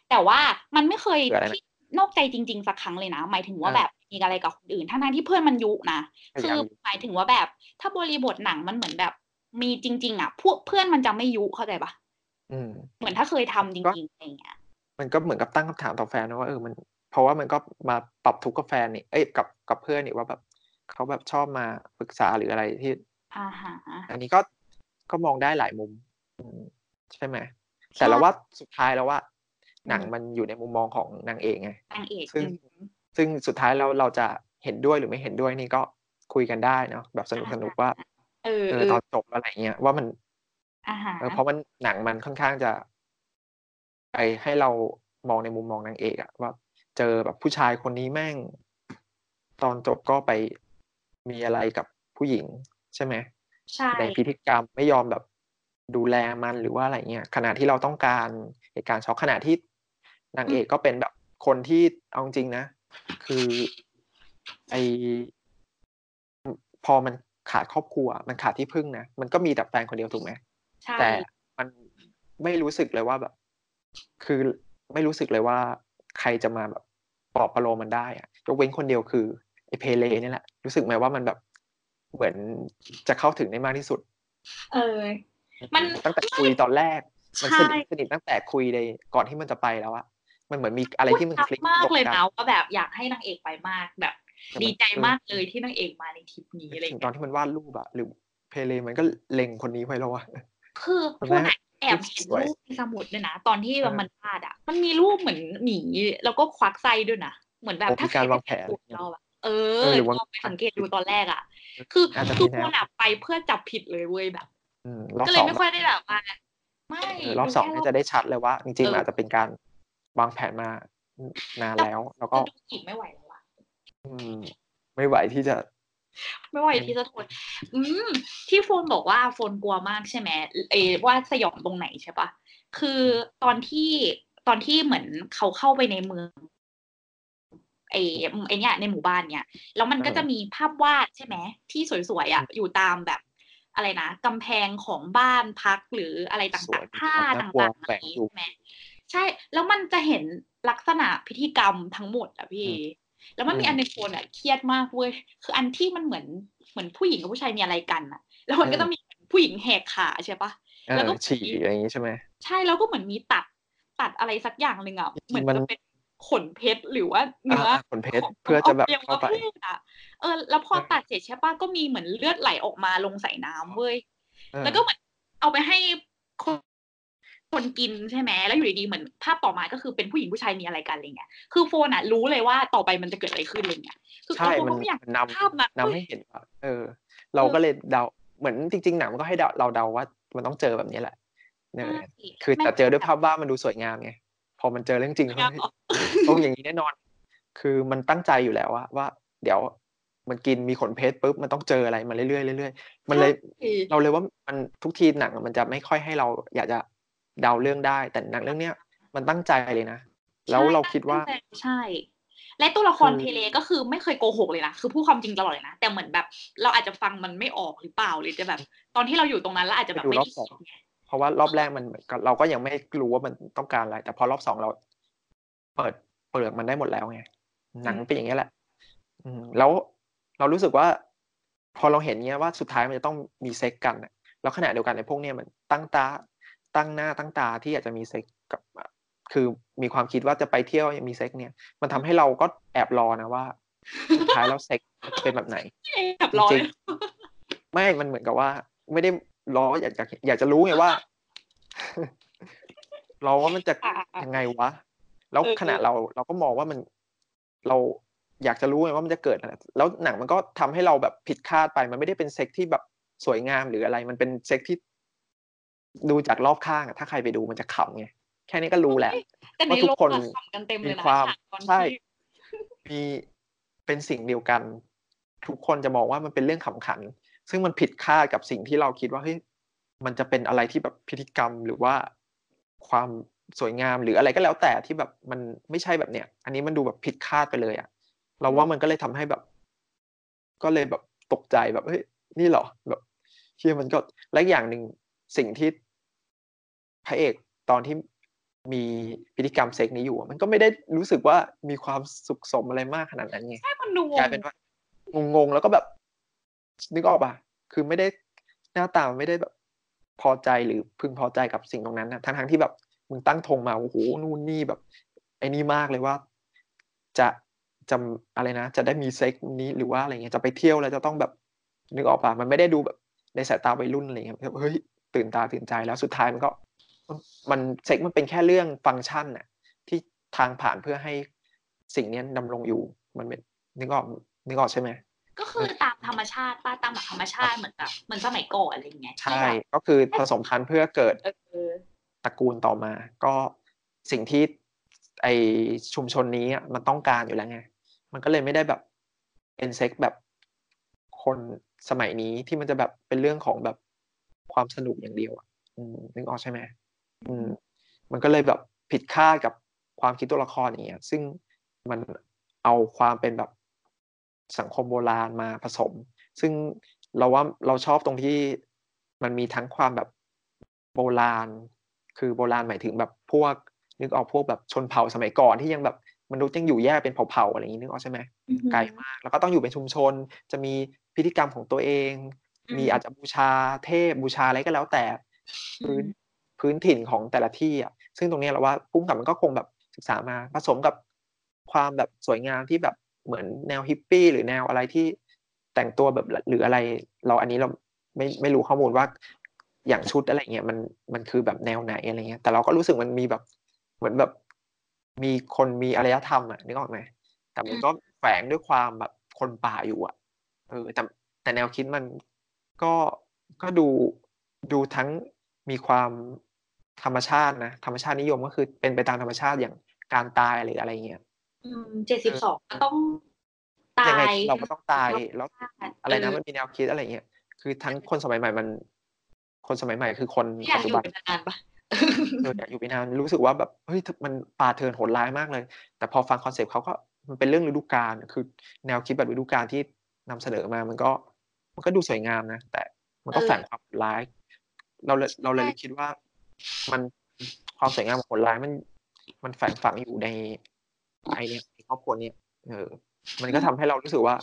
แต่ว่ามันไม่เคยคืออะไรนะที่นอกใจจริง ๆ สักครั้งเลยนะ หมายถึงว่าแบบมีอะไรกับคนอื่น ทั้งๆที่เพื่อนมันยุนะ คือหมายถึงว่าแบบ ถ้าบริบทหนังมันเหมือนแบบ มีจริง ๆ อะ พวกเพื่อนมันจะไม่ยุเข้าใจปะอืมเหมือนถ้าเคยทำจริงๆอะไรเงี้ย มันก็เหมือนกับตั้งคำถามต่อแฟนนะว่าเออมัน เพราะว่ามันก็มาปรับทุกข์กับแฟนนี่ เอ้ยกับกับเพื่อนนี่ว่าแบบ เขาแบบชอบมาปรึกษาหรืออะไรที่อ่าฮะอันนี้ก็ก็มองได้หลายมุมอืมใช่ไหมแต่เราว่าสุดท้ายแล้วว่า หนังมันอยู่ในมุมมองของนางเอกไงนางเอกซึ่งซึ่งสุดท้ายเราเราจะเห็นด้วยหรือไม่เห็นด้วยนี่ก็คุยกันได้เนาะแบบสนุกสนุกว่าเออเอเอออตอนจบอะไรเงี้ยว่ามันอ่าฮะเออเพราะมันหนังมันค่อนข้างจะไปให้เรามองในมุมมองนางเอกอะว่า เจอแบบผู้ชายคนนี้แม่ง ตอนจบก็ไป มีอะไรกับผู้หญิงใช่ไหมใช่ในพิธีกรรมไม่ยอมแบบดูแลมันหรือว่าอะไรเงี้ยขณะที่เราต้องการเหตุการณ์ช็อกขณะที่นางเอกก็เป็นแบบคนที่เอาจริงนะ คือไอพอมันขาดครอบครัว มันขาดที่พึ่งนะมันก็มีแต่แฟนคนเดียวถูกไหมใช่แต่มันไม่รู้สึกเลยว่าแบบ คือไม่รู้สึกเลยว่า ใครจะมาแบบปลอบประโลมมันได้อะยกเว้นคนเดียวคือ ไอเพเลนี่แหละ รู้สึกไหมว่ามันแบบเหมือนจะเข้าถึงได้มากที่สุด เออ มันตั้งแต่คุยตอนแรก มันสใช่นิทสนิทตั้งแต่คุยเลยก่อนที่มันจะไปแล้วอะมันเหมือนมีอะไรที่มันพูดคลิกมากตกเลยกันนะว่าแบบอยากให้นางเอกไปมากแบบแต่มันดีใจมากเลยที่นางเอกมาในทริปนี้อะไรถึงตอเงี้นยที่มันวาดรูปอะหรือเพเลมันก็เล็งคนนี้ไว้แล้วอะคือตอนพูดแรกอะแอบเห็นสวยรูปในสมุดด้วยนะ ตอนที่เออแบบมันวาดอะมันมีรูปเหมือนหมีแล้วก็ควักไส้ด้วยนะ เหมือนแบบโอ้ถ้ามีการใครวางแผนไปเราอะ เอเอออหรือว่าลองไปสังเกตดูตอนแรกอะคืออาจจะคือมีคแนวนอะไปเพื่อจับผิดเลยเว้ยแบบอืมรอบก็สเลยองไม่ค่อยได้แบบว่าไม่เออรอบสองดูน่าแค่จะได้ชัดเลยว่า จริงๆเออมันอาจจะเป็นการวางแผนมานานแล้ว แล้วก็จะดูอีกไม่ไหวแล้วอะอืมไม่ไหวที่จะ ไม่ไหวที่จะทนอืมที่โฟนบอกว่าโฟนกลัวมากใช่ไหมเอว่าสยองตรงไหนใช่ปะคือตอนที่ตอนที่เหมือนเขาเข้าไปในเมือง ไอ้ไอ้เนี่ยในหมู่บ้านเนี่ยแล้วมันก็เออจะมีภาพวาดใช่ไหมที่สวยๆอะอยู่ตามแบบอะไรนะกำแพงของบ้านพักหรืออะไรสต่าวยงๆผ้าน่ากลัวต่างๆแฝงนี้อยู่ใช่ไหมใช่ แล้วมันจะเห็นลักษณะพิธีกรรมทั้งหมดอะพี่ แล้วมันมีอืมอันในโฟนอะเครียดมากเว้ยคืออันที่มันเหมือนเหมือนผู้หญิงกับผู้ชายมีอะไรกันอะ แล้วมันก็เออจะมีผู้หญิงแหกขาใช่ปะเอแล้วอก็ฉี่อะไรอย่างงี้ใช่ไหมใช่แล้วก็เหมือนมีตัดตัดอะไรสักอย่างหนึ่งอะจริงๆเหมือนมันจะเป็น ขนเพชรหรือว่าเนื้ออ่าขนเพชรของเพื่อจะแบบขงเข้าไปอวัยวะพศอะเออ แล้วพอเออตัดเสร็จใช่ปะก็มีเหมือนเลือดไหลออกมาลงใส่น้ำเว้ยเออแล้วก็เหมือนเอาไปให้คนคนกินใช่ไหมแล้วอยู่ดีๆเหมือนภาพต่อมาก็คือเป็นผู้หญิงผู้ชายมีอะไรกันอะไรเงี้ยคือโฟนอะรู้เลยว่าต่อไปมันจะเกิดอะไรขึ้นอะไรเงี้ยคือใช่โฟนมันก็ไม่อยากมันนภาพนั้นำนำเว้ยให้เห็นว่าเออ เราก็เลยเดาเหมือนจริงๆหนังมันก็ให้เดาเราเดาว่ามันต้องเจอแบบนี้แหละเนี่ยใช่คือแม่งแต่เจอด้วยภาพวาดมันดูสวยงามไงพ อมันเจอเรื่องจริงงามเฮ้ยเหรอต้องอย่างนี้แน่นอน คือมันตั้งใจอยู่แล้วว่าว่า เดี๋ยวมันกินมีขนเพชรปุ๊บมันต้องเจออะไรมาเรื่อยๆเรื่อยๆมันเลยใช่เราเลยว่ามันทุกทีหนังมันจะไม่ค่อยให้เราอยากจะเดาเรื่องได้ แต่หนังเรื่องเนี้ยมันตั้งใจเลยนะแล้วเราคิดว่าใช่ และตัวละครคือเทเลก็คือไม่เคยโกหกเลยนะคือพูดความจริงตลอดเลยนะแต่เหมือนแบบ เราอาจจะฟังมันไม่ออกหรือเปล่าหรือจะแบบ ตอนที่เราอยู่ตรงนั้นแล้วอาจจะแบบไปดูไม่รอบได้ สองคิดไงเพราะว่ารอบแรกมันเหมือนกับเราก็ยังไม่รู้ว่ามันต้องการอะไร แต่พอรอบสองเรา เปิดเปลือกมันได้หมดแล้วไงหนังเป็นอย่างนี้ยแหละ อืมแล้วเรารู้สึกว่า พอเราเห็นเนี้ยว่าสุดท้ายมันจะต้องมีเซ็กกันน่ะแล้วขณะเดียวกันในพวกเนี้ยมันตั้งตาตั้งหน้าตั้งตาที่อยากจะมีเซ็กกับ คือมีความคิดว่าจะไปเที่ยวมีเซ็กเนี่ย มันทำให้เราก็แอบรอนะว่าสุดท้ายแล้วเซ็กเป็นแบบไหนแบบร้อนจริเลงยไม่มันเหมือนกับว่า ไม่ได้ รออยากอยากอยากจะรู้ไงว่ารอว่ามันจะอะอะอะยังไงวะ แล้วเออขณะเราเราก็มองว่ามันเราอยากจะรู้ไงว่ามันจะเกิดอะไรแล้วหนังมันก็ทำให้เราแบบผิดคาดไป มันไม่ได้เป็นเซ็กที่แบบสวยงามหรืออะไร มันเป็นเซ็กที่ดูจากรอบข้างอะถ้าใครไปดูมันจะขำไงแค่นี้ก็รู้แล้วแต่ในว่าทุโลกกคนอะขำกันเต็มเลยมีนะความฉากตอนใช่ที่มีเป็นสิ่งเดียวกัน ทุกคนจะมองว่ามันเป็นเรื่องขำขัน ซึ่งมันผิดคาดกับสิ่งที่เราคิดว่าเฮ้ยมันจะเป็นอะไรที่แบบพิธีกรรมหรือว่าความสวยงามหรืออะไรก็แล้วแต่ที่แบบมันไม่ใช่แบบเนี้ยอันนี้มันดูแบบผิดคาดไปเลยอะเราว่ามันก็เลยทำให้แบบ ก็เลยแบบตกใจแบบเฮ้ยนี่เหรอแบบเชื่อมันก็และอีกอย่างหนึ่งสิ่งที่พระเอกตอนที่มีพฤติกรรมเซ็กนี้อยู่ มันก็ไม่ได้รู้สึกว่ามีความสุขสมอะไรมากขนาดนั้นไงใช่มันดูงกลายงเป็นว่างงๆแล้วก็แบบ นึกออกปะคือไม่ได้หน้าตาไม่ได้แบบพอใจหรือพึงพอใจกับสิ่งตรงนั้นนะทั้งๆที่แบบมึงตั้งธงมาโอ้โหนู่นนี่แบบ ไอ้นี่มากเลยว่า จะจะอะไรนะ จะได้มีเซ็กนี้หรือว่าอะไรเงี้ยจะไปเที่ยวแล้วจะต้องแบบนึกออกปะมันไม่ได้ดูแบบในสายตาวัยรุ่นอะไรเงี้ยเฮ้ยตื่นตาตื่นใจแล้วสุดท้ายมันก็ มันเซ็กมันเป็นแค่เรื่องฟังก์ชันน่ะ ที่ทางผ่านเพื่อให้สิ่งนี้ดำรงอยู่มันเป็นนึกออกนึกออกใช่ไหม ก็คือตามธรรมชาติป้าตามหลักธรรมชาติเหมือนแบบเหมือนสมัยก่อนอะไรอย่างเงี้ยใช่ที่แบบก็คือผสมพันธุ์เพื่อเกิดเออตระกูลต่อมา ก็สิ่งที่ไอชุมชนนี้อะมันต้องการอยู่แล้วไงมันก็เลยไม่ได้แบบเป็นเซ็กแบบคนสมัยนี้ที่มันจะแบบเป็นเรื่องของแบบความสนุกอย่างเดียวอะอืมนึกออกใช่ไหมอืม มันก็เลยแบบผิดคาดกับความคิดตัวละครอย่างเงี้ย ซึ่งมันเอาความเป็นแบบ สังคมโบราณมาผสม ซึ่งเราว่าเราชอบตรงที่มันมีทั้งความแบบโบราณ คือโบราณหมายถึงแบบพวกนึกออกพวกแบบชนเผ่าสมัยก่อนที่ยังแบบมนุษย์ยังอยู่แยกเป็นเผ่าๆอะไรอย่างนี้นึกออกใช่ไหมอือหือไกลมาก แล้วก็ต้องอยู่เป็นชุมชน จะมีพิธีกรรมของตัวเองอืมมีอาจจะบูชาเทพบูชาอะไรก็แล้วแต่อืพื้นมพื้นถิ่นของแต่ละที่อะซึ่งตรงเนี้ยเราว่าพุ่งกับมันก็คงแบบศึกษามาผสมกับความแบบสวยงามที่แบบ เหมือนแนวฮิปปี้หรือแนวอะไรที่แต่งตัวแบบหรืออะไร เราอันนี้เราไม่ไม่รู้ข้อมูลว่าอย่างชุดอะไรเงี้ยมันมันคือแบบแนวไหนอะไรเงี้ย แต่เราก็รู้สึกมันมีแบบเหมือนแบบมีคนมีอารยธรรมอะนึกออกไหมแต่มันก็แฝงด้วยความแบบคนป่าอยู่อะเออแต่แต่แนวคิดมันก็ก็ดูดูทั้งมีความธรรมชาตินะธรรมชาตินิยมก็คือเป็นไปตามธรรมชาติอย่างการตายหรืออะไรเงี้ย อืมเจ็ดสิบสองก็ต้องตายังไงยเราก็ต้องตายแล้วอะไรนะเมันมีแนวคิดอะไรเงี้ยคือทั้งคนสมัยใหม่มัน คนสมัยใหม่คือคนไม่อยาปักจอจุยู่บันเป็นนานๆปะเอออยากอยู่ไปนานรู้สึกว่าแบบเฮ้ยมันป่าเถื่อนโหดร้ายมากเลย แต่พอฟังคอนเซปต์เขาก็มันเป็นเรื่องฤดูกาลคือ แนวคิดแบบฤดูกาลที่นำเสนอมามันก็ มันก็ดูสวยงามนะแต่มันก็เออแฝงความโหดร้าย เราเลยเราเลยใช่คิดว่า มันความสวยงามของโหดร้ายมัน มันแฝงฝังอยู่ใน ไอเนี่ยในครอบครัวเนี่ยเออ มันก็ทำให้เรารู้สึกว่า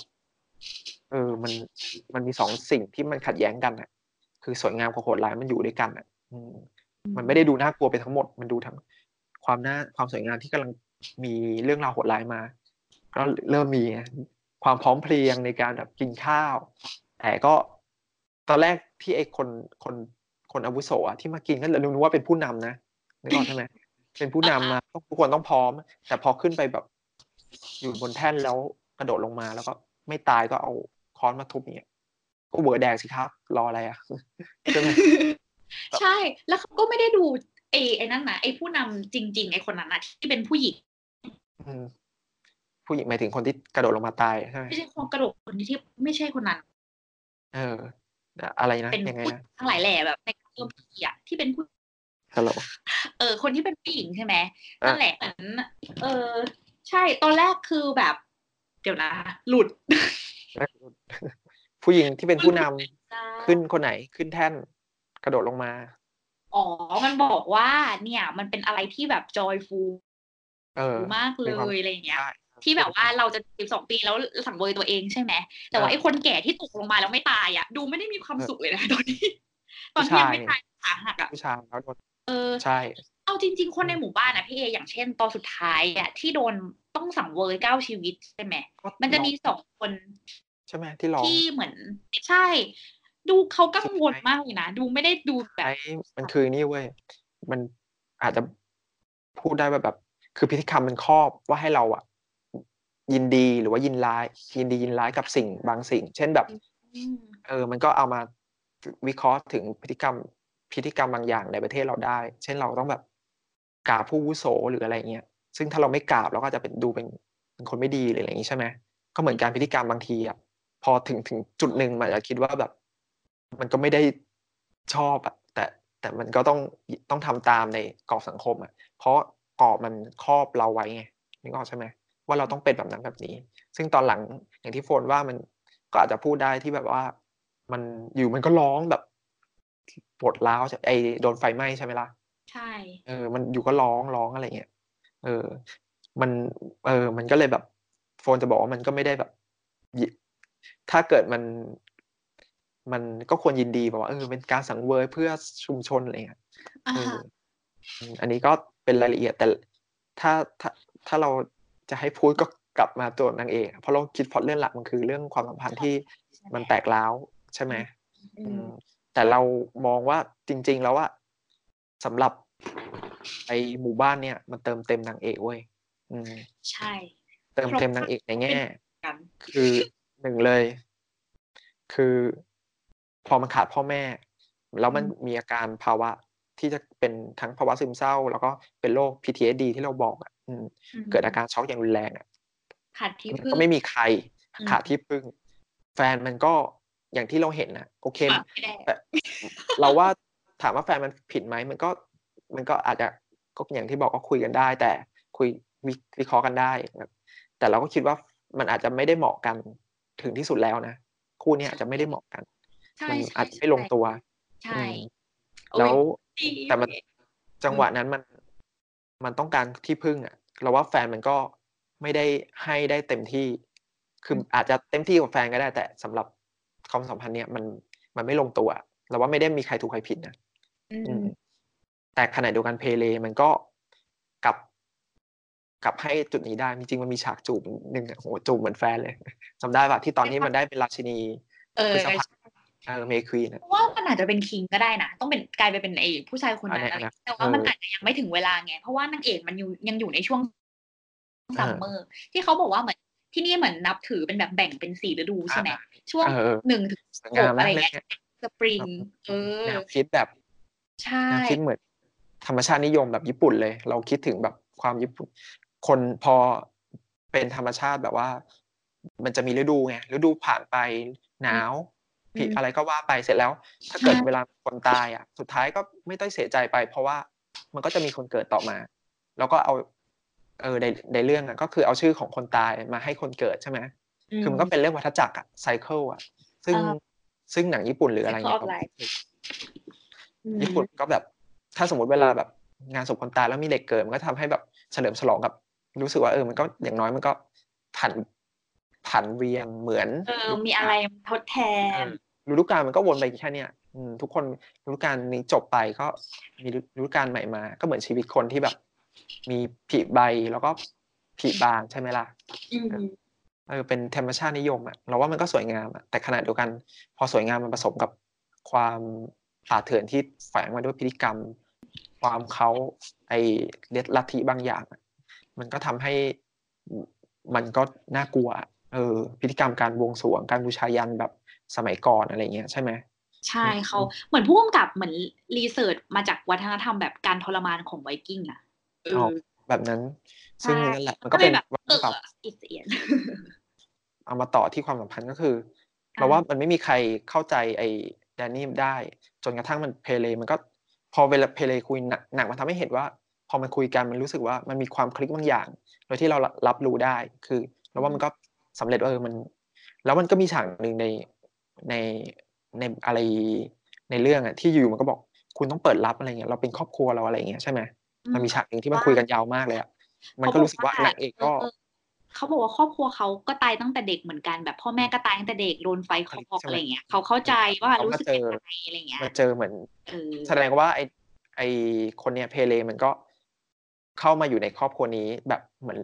เออ มันมันมีสองสิ่งที่มันขัดแย้งกันอะ คือสวยงามกับโหดร้ายมันอยู่ด้วยกันอะอืมมันไม่ได้ดูน่ากลัวไปทั้งหมด มันดูทั้งความน่าความสวยงามที่กำลังมีเรื่องราวโหดร้ายมา ก็เริ่มมีความพร้อมเพรียงในการแบบกินข้าว แต่ก็ตอนแรกที่ไอ้คนคนคนอาวุโสอะที่มากินก็เรานึกว่าเป็นผู้นำนะนึกออกใช่ไหม เป็นผู้นำมาต้องทุกคนต้องพร้อม แต่พอขึ้นไปแบบ อยู่บนแท่นแล้วกระโดดลงมาแล้วก็ไม่ตายก็เอาค้อนมาทุบอย่างเงี้ยก็เวอร์แดกสิครับ รออะไรอะใช่ไหมใช่ แล้วเขาก็ไม่ได้ดูไอ้ไอ้นั่นนะไอ้ผู้นำจริง ๆ ไอ้คนนั้นนะที่เป็นผู้หญิงอืมผู้หญิงหมายถึงคนที่กระโดดลงมาตายใช่ไหมไม่ใช่คนกระโดดคนที่ไม่ใช่คนนั้น เออ อะไรนะเป็นยังไงผู้นะทั้งหลายแหล่แบบในการเริ่มพีอะที่เป็นผู้ ฮัลโหลเออ คนที่เป็นผู้หญิงใช่ไหมอะนั่นแหละเหมือนเออ ใช่ตอนแรกคือแบบ เดี๋ยวนะหลุด ผู้หญิงที่เป็นผู้นำขึ้นคนไหนขึ้นแท่นกระโดดลงมา อ๋อ มันบอกว่า เนี่ย มันเป็นอะไรที่แบบจอยฟูเออมากเลมีความยอะไรอย่างเงี้ยใช่ที่แบบว่าเราจะสิบสองปีแล้วสังเวยตัวเองใช่ไหม แต่ว่าเออไอ้คนแก่ที่ตกลงมาแล้วไม่ตายอะ ดูไม่ได้มีความเออสุขเลยนะตอนนี้ ตอนที่ยังไม่ผู้ชายตายขาหักอะผู้ชายแล้วโดน เออใช่ เอาจริง ๆ คนในหมู่บ้านอะพี่เออย่างเช่นตอนสุดท้ายอะที่โดนต้องสังเวยเก้าชีวิตใช่ไหมก็มันจะมีร้องสองคน ใช่ไหมที่ร้องที่เหมือนใช่ ดูเขากังวลสุดท้ายมากเลยนะ ดูไม่ได้ดูแบบไอ้มันคือนี่เว้ยมันอาจจะพูดได้ว่าแบบ คือพิธีกรรมมันครอบว่าให้เราอะยินดีหรือว่ายินร้าย ยินดียินร้ายกับสิ่งบางสิ่ง เช่นแบบอืมเออ มันก็เอามาวิเคราะห์ถึงพฤติกรรม พฤติกรรมบางอย่างในประเทศเราได้ เช่นเราต้องแบบกราบผู้วุโสหรืออะไรเงี้ยซึ่งถ้าเราไม่กราบเราก็จะเป็นดูเป็นเป็นคนไม่ดีหรืออะไรอย่างนี้ใช่ไหมก็เหมือนการพฤติกรรมบางทีอะพอถึงถึงจุดหนึ่งมันอาจจะคิดว่าแบบ มันก็ไม่ได้ชอบอะแต่แต่มันก็ต้องต้องทำตามในกรอบสังคมอะเพราะกรอบมันครอบเราไว้ไงนึกออกใช่ไหมว่าเราต้องเป็นแบบนั้นแบบนี้ ซึ่งตอนหลังอย่างที่โฟนว่ามันก็อาจจะพูดได้ที่แบบว่า มันอยู่มันก็ร้องแบบ ปวดร้าวไอโดนไฟไหม้ใช่ไหมล่ะใช่เออ มันอยู่ก็ร้องร้องอะไรเงี้ยเออ มัน เออ มันก็เลยแบบ โฟนจะบอกว่ามันก็ไม่ได้แบบ ถ้าเกิดมัน มันก็ควรยินดีแบบว่าเออเป็นการสังเวยเพื่อชุมชนอะไรเงี้ยอ่าเอออันนี้ก็เป็นรายละเอียดแต่ถ้าถ้าถ้าเราจะให้พูดก็กลับมาตัวนางเอกเพราะเราคิดพล็อตเรื่องหลักมันคือเรื่องความสัมพันธ์ที่มันแตกร้าวใช่ไหมอือืมม แต่เรามองว่าจริง ๆ แล้วว่าสำหรับไอหมู่บ้านเนี่ย มันเติมเต็มนางเอกเว้ยอืมใช่ เติมเต็มนางเอกในแง่กันคือหนึ่งเลย คือพอมันขาดพ่อแม่ แล้วมันมีอาการภาวะที่จะเป็นทั้งภาวะซึมเศร้า แล้วก็เป็นโรค PTSD ที่เราบอกอะอืมอืมเกิดอาการช็อกอย่างรุนแรงอะขาดที่มันพึ่งก็ไม่มีใครอืมขาดที่พึ่ง แฟนมันก็ อย่างที่เราเห็นนะโอเคปรับไม่ได้แต่เราว่าถามว่าแฟนมันผิดไหมมันก็มันก็อาจจะก็อย่างที่บอกก็คุยกันได้ แต่คุยวิวิเคราะห์กันได้แบบแต่เราก็คิดว่ามันอาจจะไม่ได้เหมาะกันถึงที่สุดแล้วนะคู่เนี้อาจจะไม่ได้เหมาะกันใช่มันใช่อาจจะไม่ลงตัว ใช่อืมโอ้ยแล้วดีแต่มันจังหวะนั้นมันมันต้องการที่พึ่งอะ เราว่าแฟนมันก็ไม่ได้ให้ได้เต็มที่ คืออาจจะเต็มที่กับแฟนก็ได้ แต่สำหรับ ความสัมพันธ์เนี่ยมันมันไม่ลงตัวเราว่าไม่ได้มีใครถูกใครผิดนะอือืมมแต่ขณะเดียวกันเพเลมันก็กลับกลับให้จุดนี้ได้ จริงๆมันมีฉากจูบหนึ่งอะโหจูบเหมือนแฟนเลยจำได้ป่ะที่ตอนที่มันได้เป็นราชินีเออพฤษภาเออ May Queen อะเพราะว่ามันอาจจะเป็น king ก็ได้นะ ต้องเป็นกลายไปเป็นไอ้ผู้ชายคนนั้นอันอะไรเนี้ยนะแต่ว่ามันเออออาจจะยังไม่ถึงเวลาไง เพราะว่านางเอกมันอยู่ยังอยู่ในช่วง summer ที่เขาบอกว่าเหมือน ที่นี่เหมือนนับถือเป็นแบบแบ่งเป็นสี่ฤดูใช่ไหมอ่าช่วงเออหนึ่งถึงสวยหงามกนะอะไรเรื่อเงี้งยเนี้ยสปริง เออแนวคิดแบบใช่แนวคิดเหมือน ธรรมชาตินิยมแบบญี่ปุ่นเลย เราคิดถึงแบบความญี่ปุ่น คนพอเป็นธรรมชาติแบบว่า มันจะมีฤดูไงฤดูผ่านไปหนาวผิดอะไรก็ว่าไปเสร็จแล้ว ถ้าเกิดเวลาคนตายอะ สุดท้ายก็ไม่ต้องเสียใจไป เพราะว่ามันก็จะมีคนเกิดต่อมา แล้วก็เอา เออในในเรื่องอะก็คือเอาชื่อของคนตายมาให้คนเกิดใช่ไหมคือมันก็เป็นเรื่องวัฏจักรอะไซเคิลอะซึ่งอ่าซึ่งหนังญี่ปุ่นหรืออะไร Cycle เงี้ย of life อืมญี่ปุ่นก็แบบ ถ้าสมมติเวลาแบบงานศพคนตายแล้วมีเด็กเกิดมันก็ทำให้แบบเฉลิมฉลองกับ รู้สึกว่าเออมันก็อย่างน้อยมันก็ผันผันเวียนเหมือนเออมีอะไรทดแทเอนอฤดูกาลมันก็วนไปแค่เนี้ยอืมทุกคนฤดูกาลนี้จบไปก็มีฤดูกาลใหม่มา ก็เหมือนชีวิตคนที่แบบ มีผลิใบแล้วก็ผลิบานใช่ไหมล่ะอืมเออเป็นธรรมชาตินิยมอะเราว่ามันก็สวยงามอะแต่ขณะเดียวกัน พอสวยงามมันผสมกับความป่าเถื่อนที่แฝงมาด้วยพฤติกรรม ความเขาไอเลัทธิบางอย่างอะมันก็ทำให้มันก็น่ากลัวอะเออ พฤติกรรมการบวงสรวงการบูชายันแบบสมัยก่อนอะไรเงี้ยใช่ไหมใช่เขาเหมือนผู้กำกับเหมือนรีเสิร์ชมาจากวัฒนธรรมแบบการทรมานของไวกิ้งอะเอเอาอแบบนั้น ซึ่งใช่นั่นแหละมันก็ก็เลเป็ยนแบบวัฒเอนธรอรมอิเสียนเอามาต่อที่ความสัมพันธ์ก็คือเราว่ามันไม่มีใครเข้าใจไอ้แดนนี่ได้ จนกระทั่งมันเพเลมันก็ พอเวลาเพเลคุยหนักหนังมันทำให้เห็นว่า พอมันคุยกันมันรู้สึกว่ามันมีความคลิกบางอย่าง โดยที่เรารับรู้ได้คือเราว่ามันก็สำเร็จว่าเออมัน แล้วมันก็มีฉากหนึ่งในในในอะไรในเรื่องอะที่อยู่ๆมันก็บอกคุณต้องเปิดรับอะไรเงี้ยเราเป็นครอบครัวเราอะไรเงี้ยใช่ไหม มันมีฉากหนึ่งที่มันคุยกันยาวมากเลยอะมันก็รู้สึกว่านางเอกก็เขาบอกว่าครอบครัวเขาก็ตายตั้งแต่เด็กเหมือนกันแบบพ่อแม่ก็ตายตั้งแต่เด็กโดนไฟคอกอะไรเงี้ยเขาเข้าใจว่ารู้สึกยังไงอะไรเงี้ยมาเจอเหมือนเออแสดงว่าไอไอคนเนี้ยเพเลมันก็เข้ามาอยู่ในครอบครัวนี้ แบบเหมือน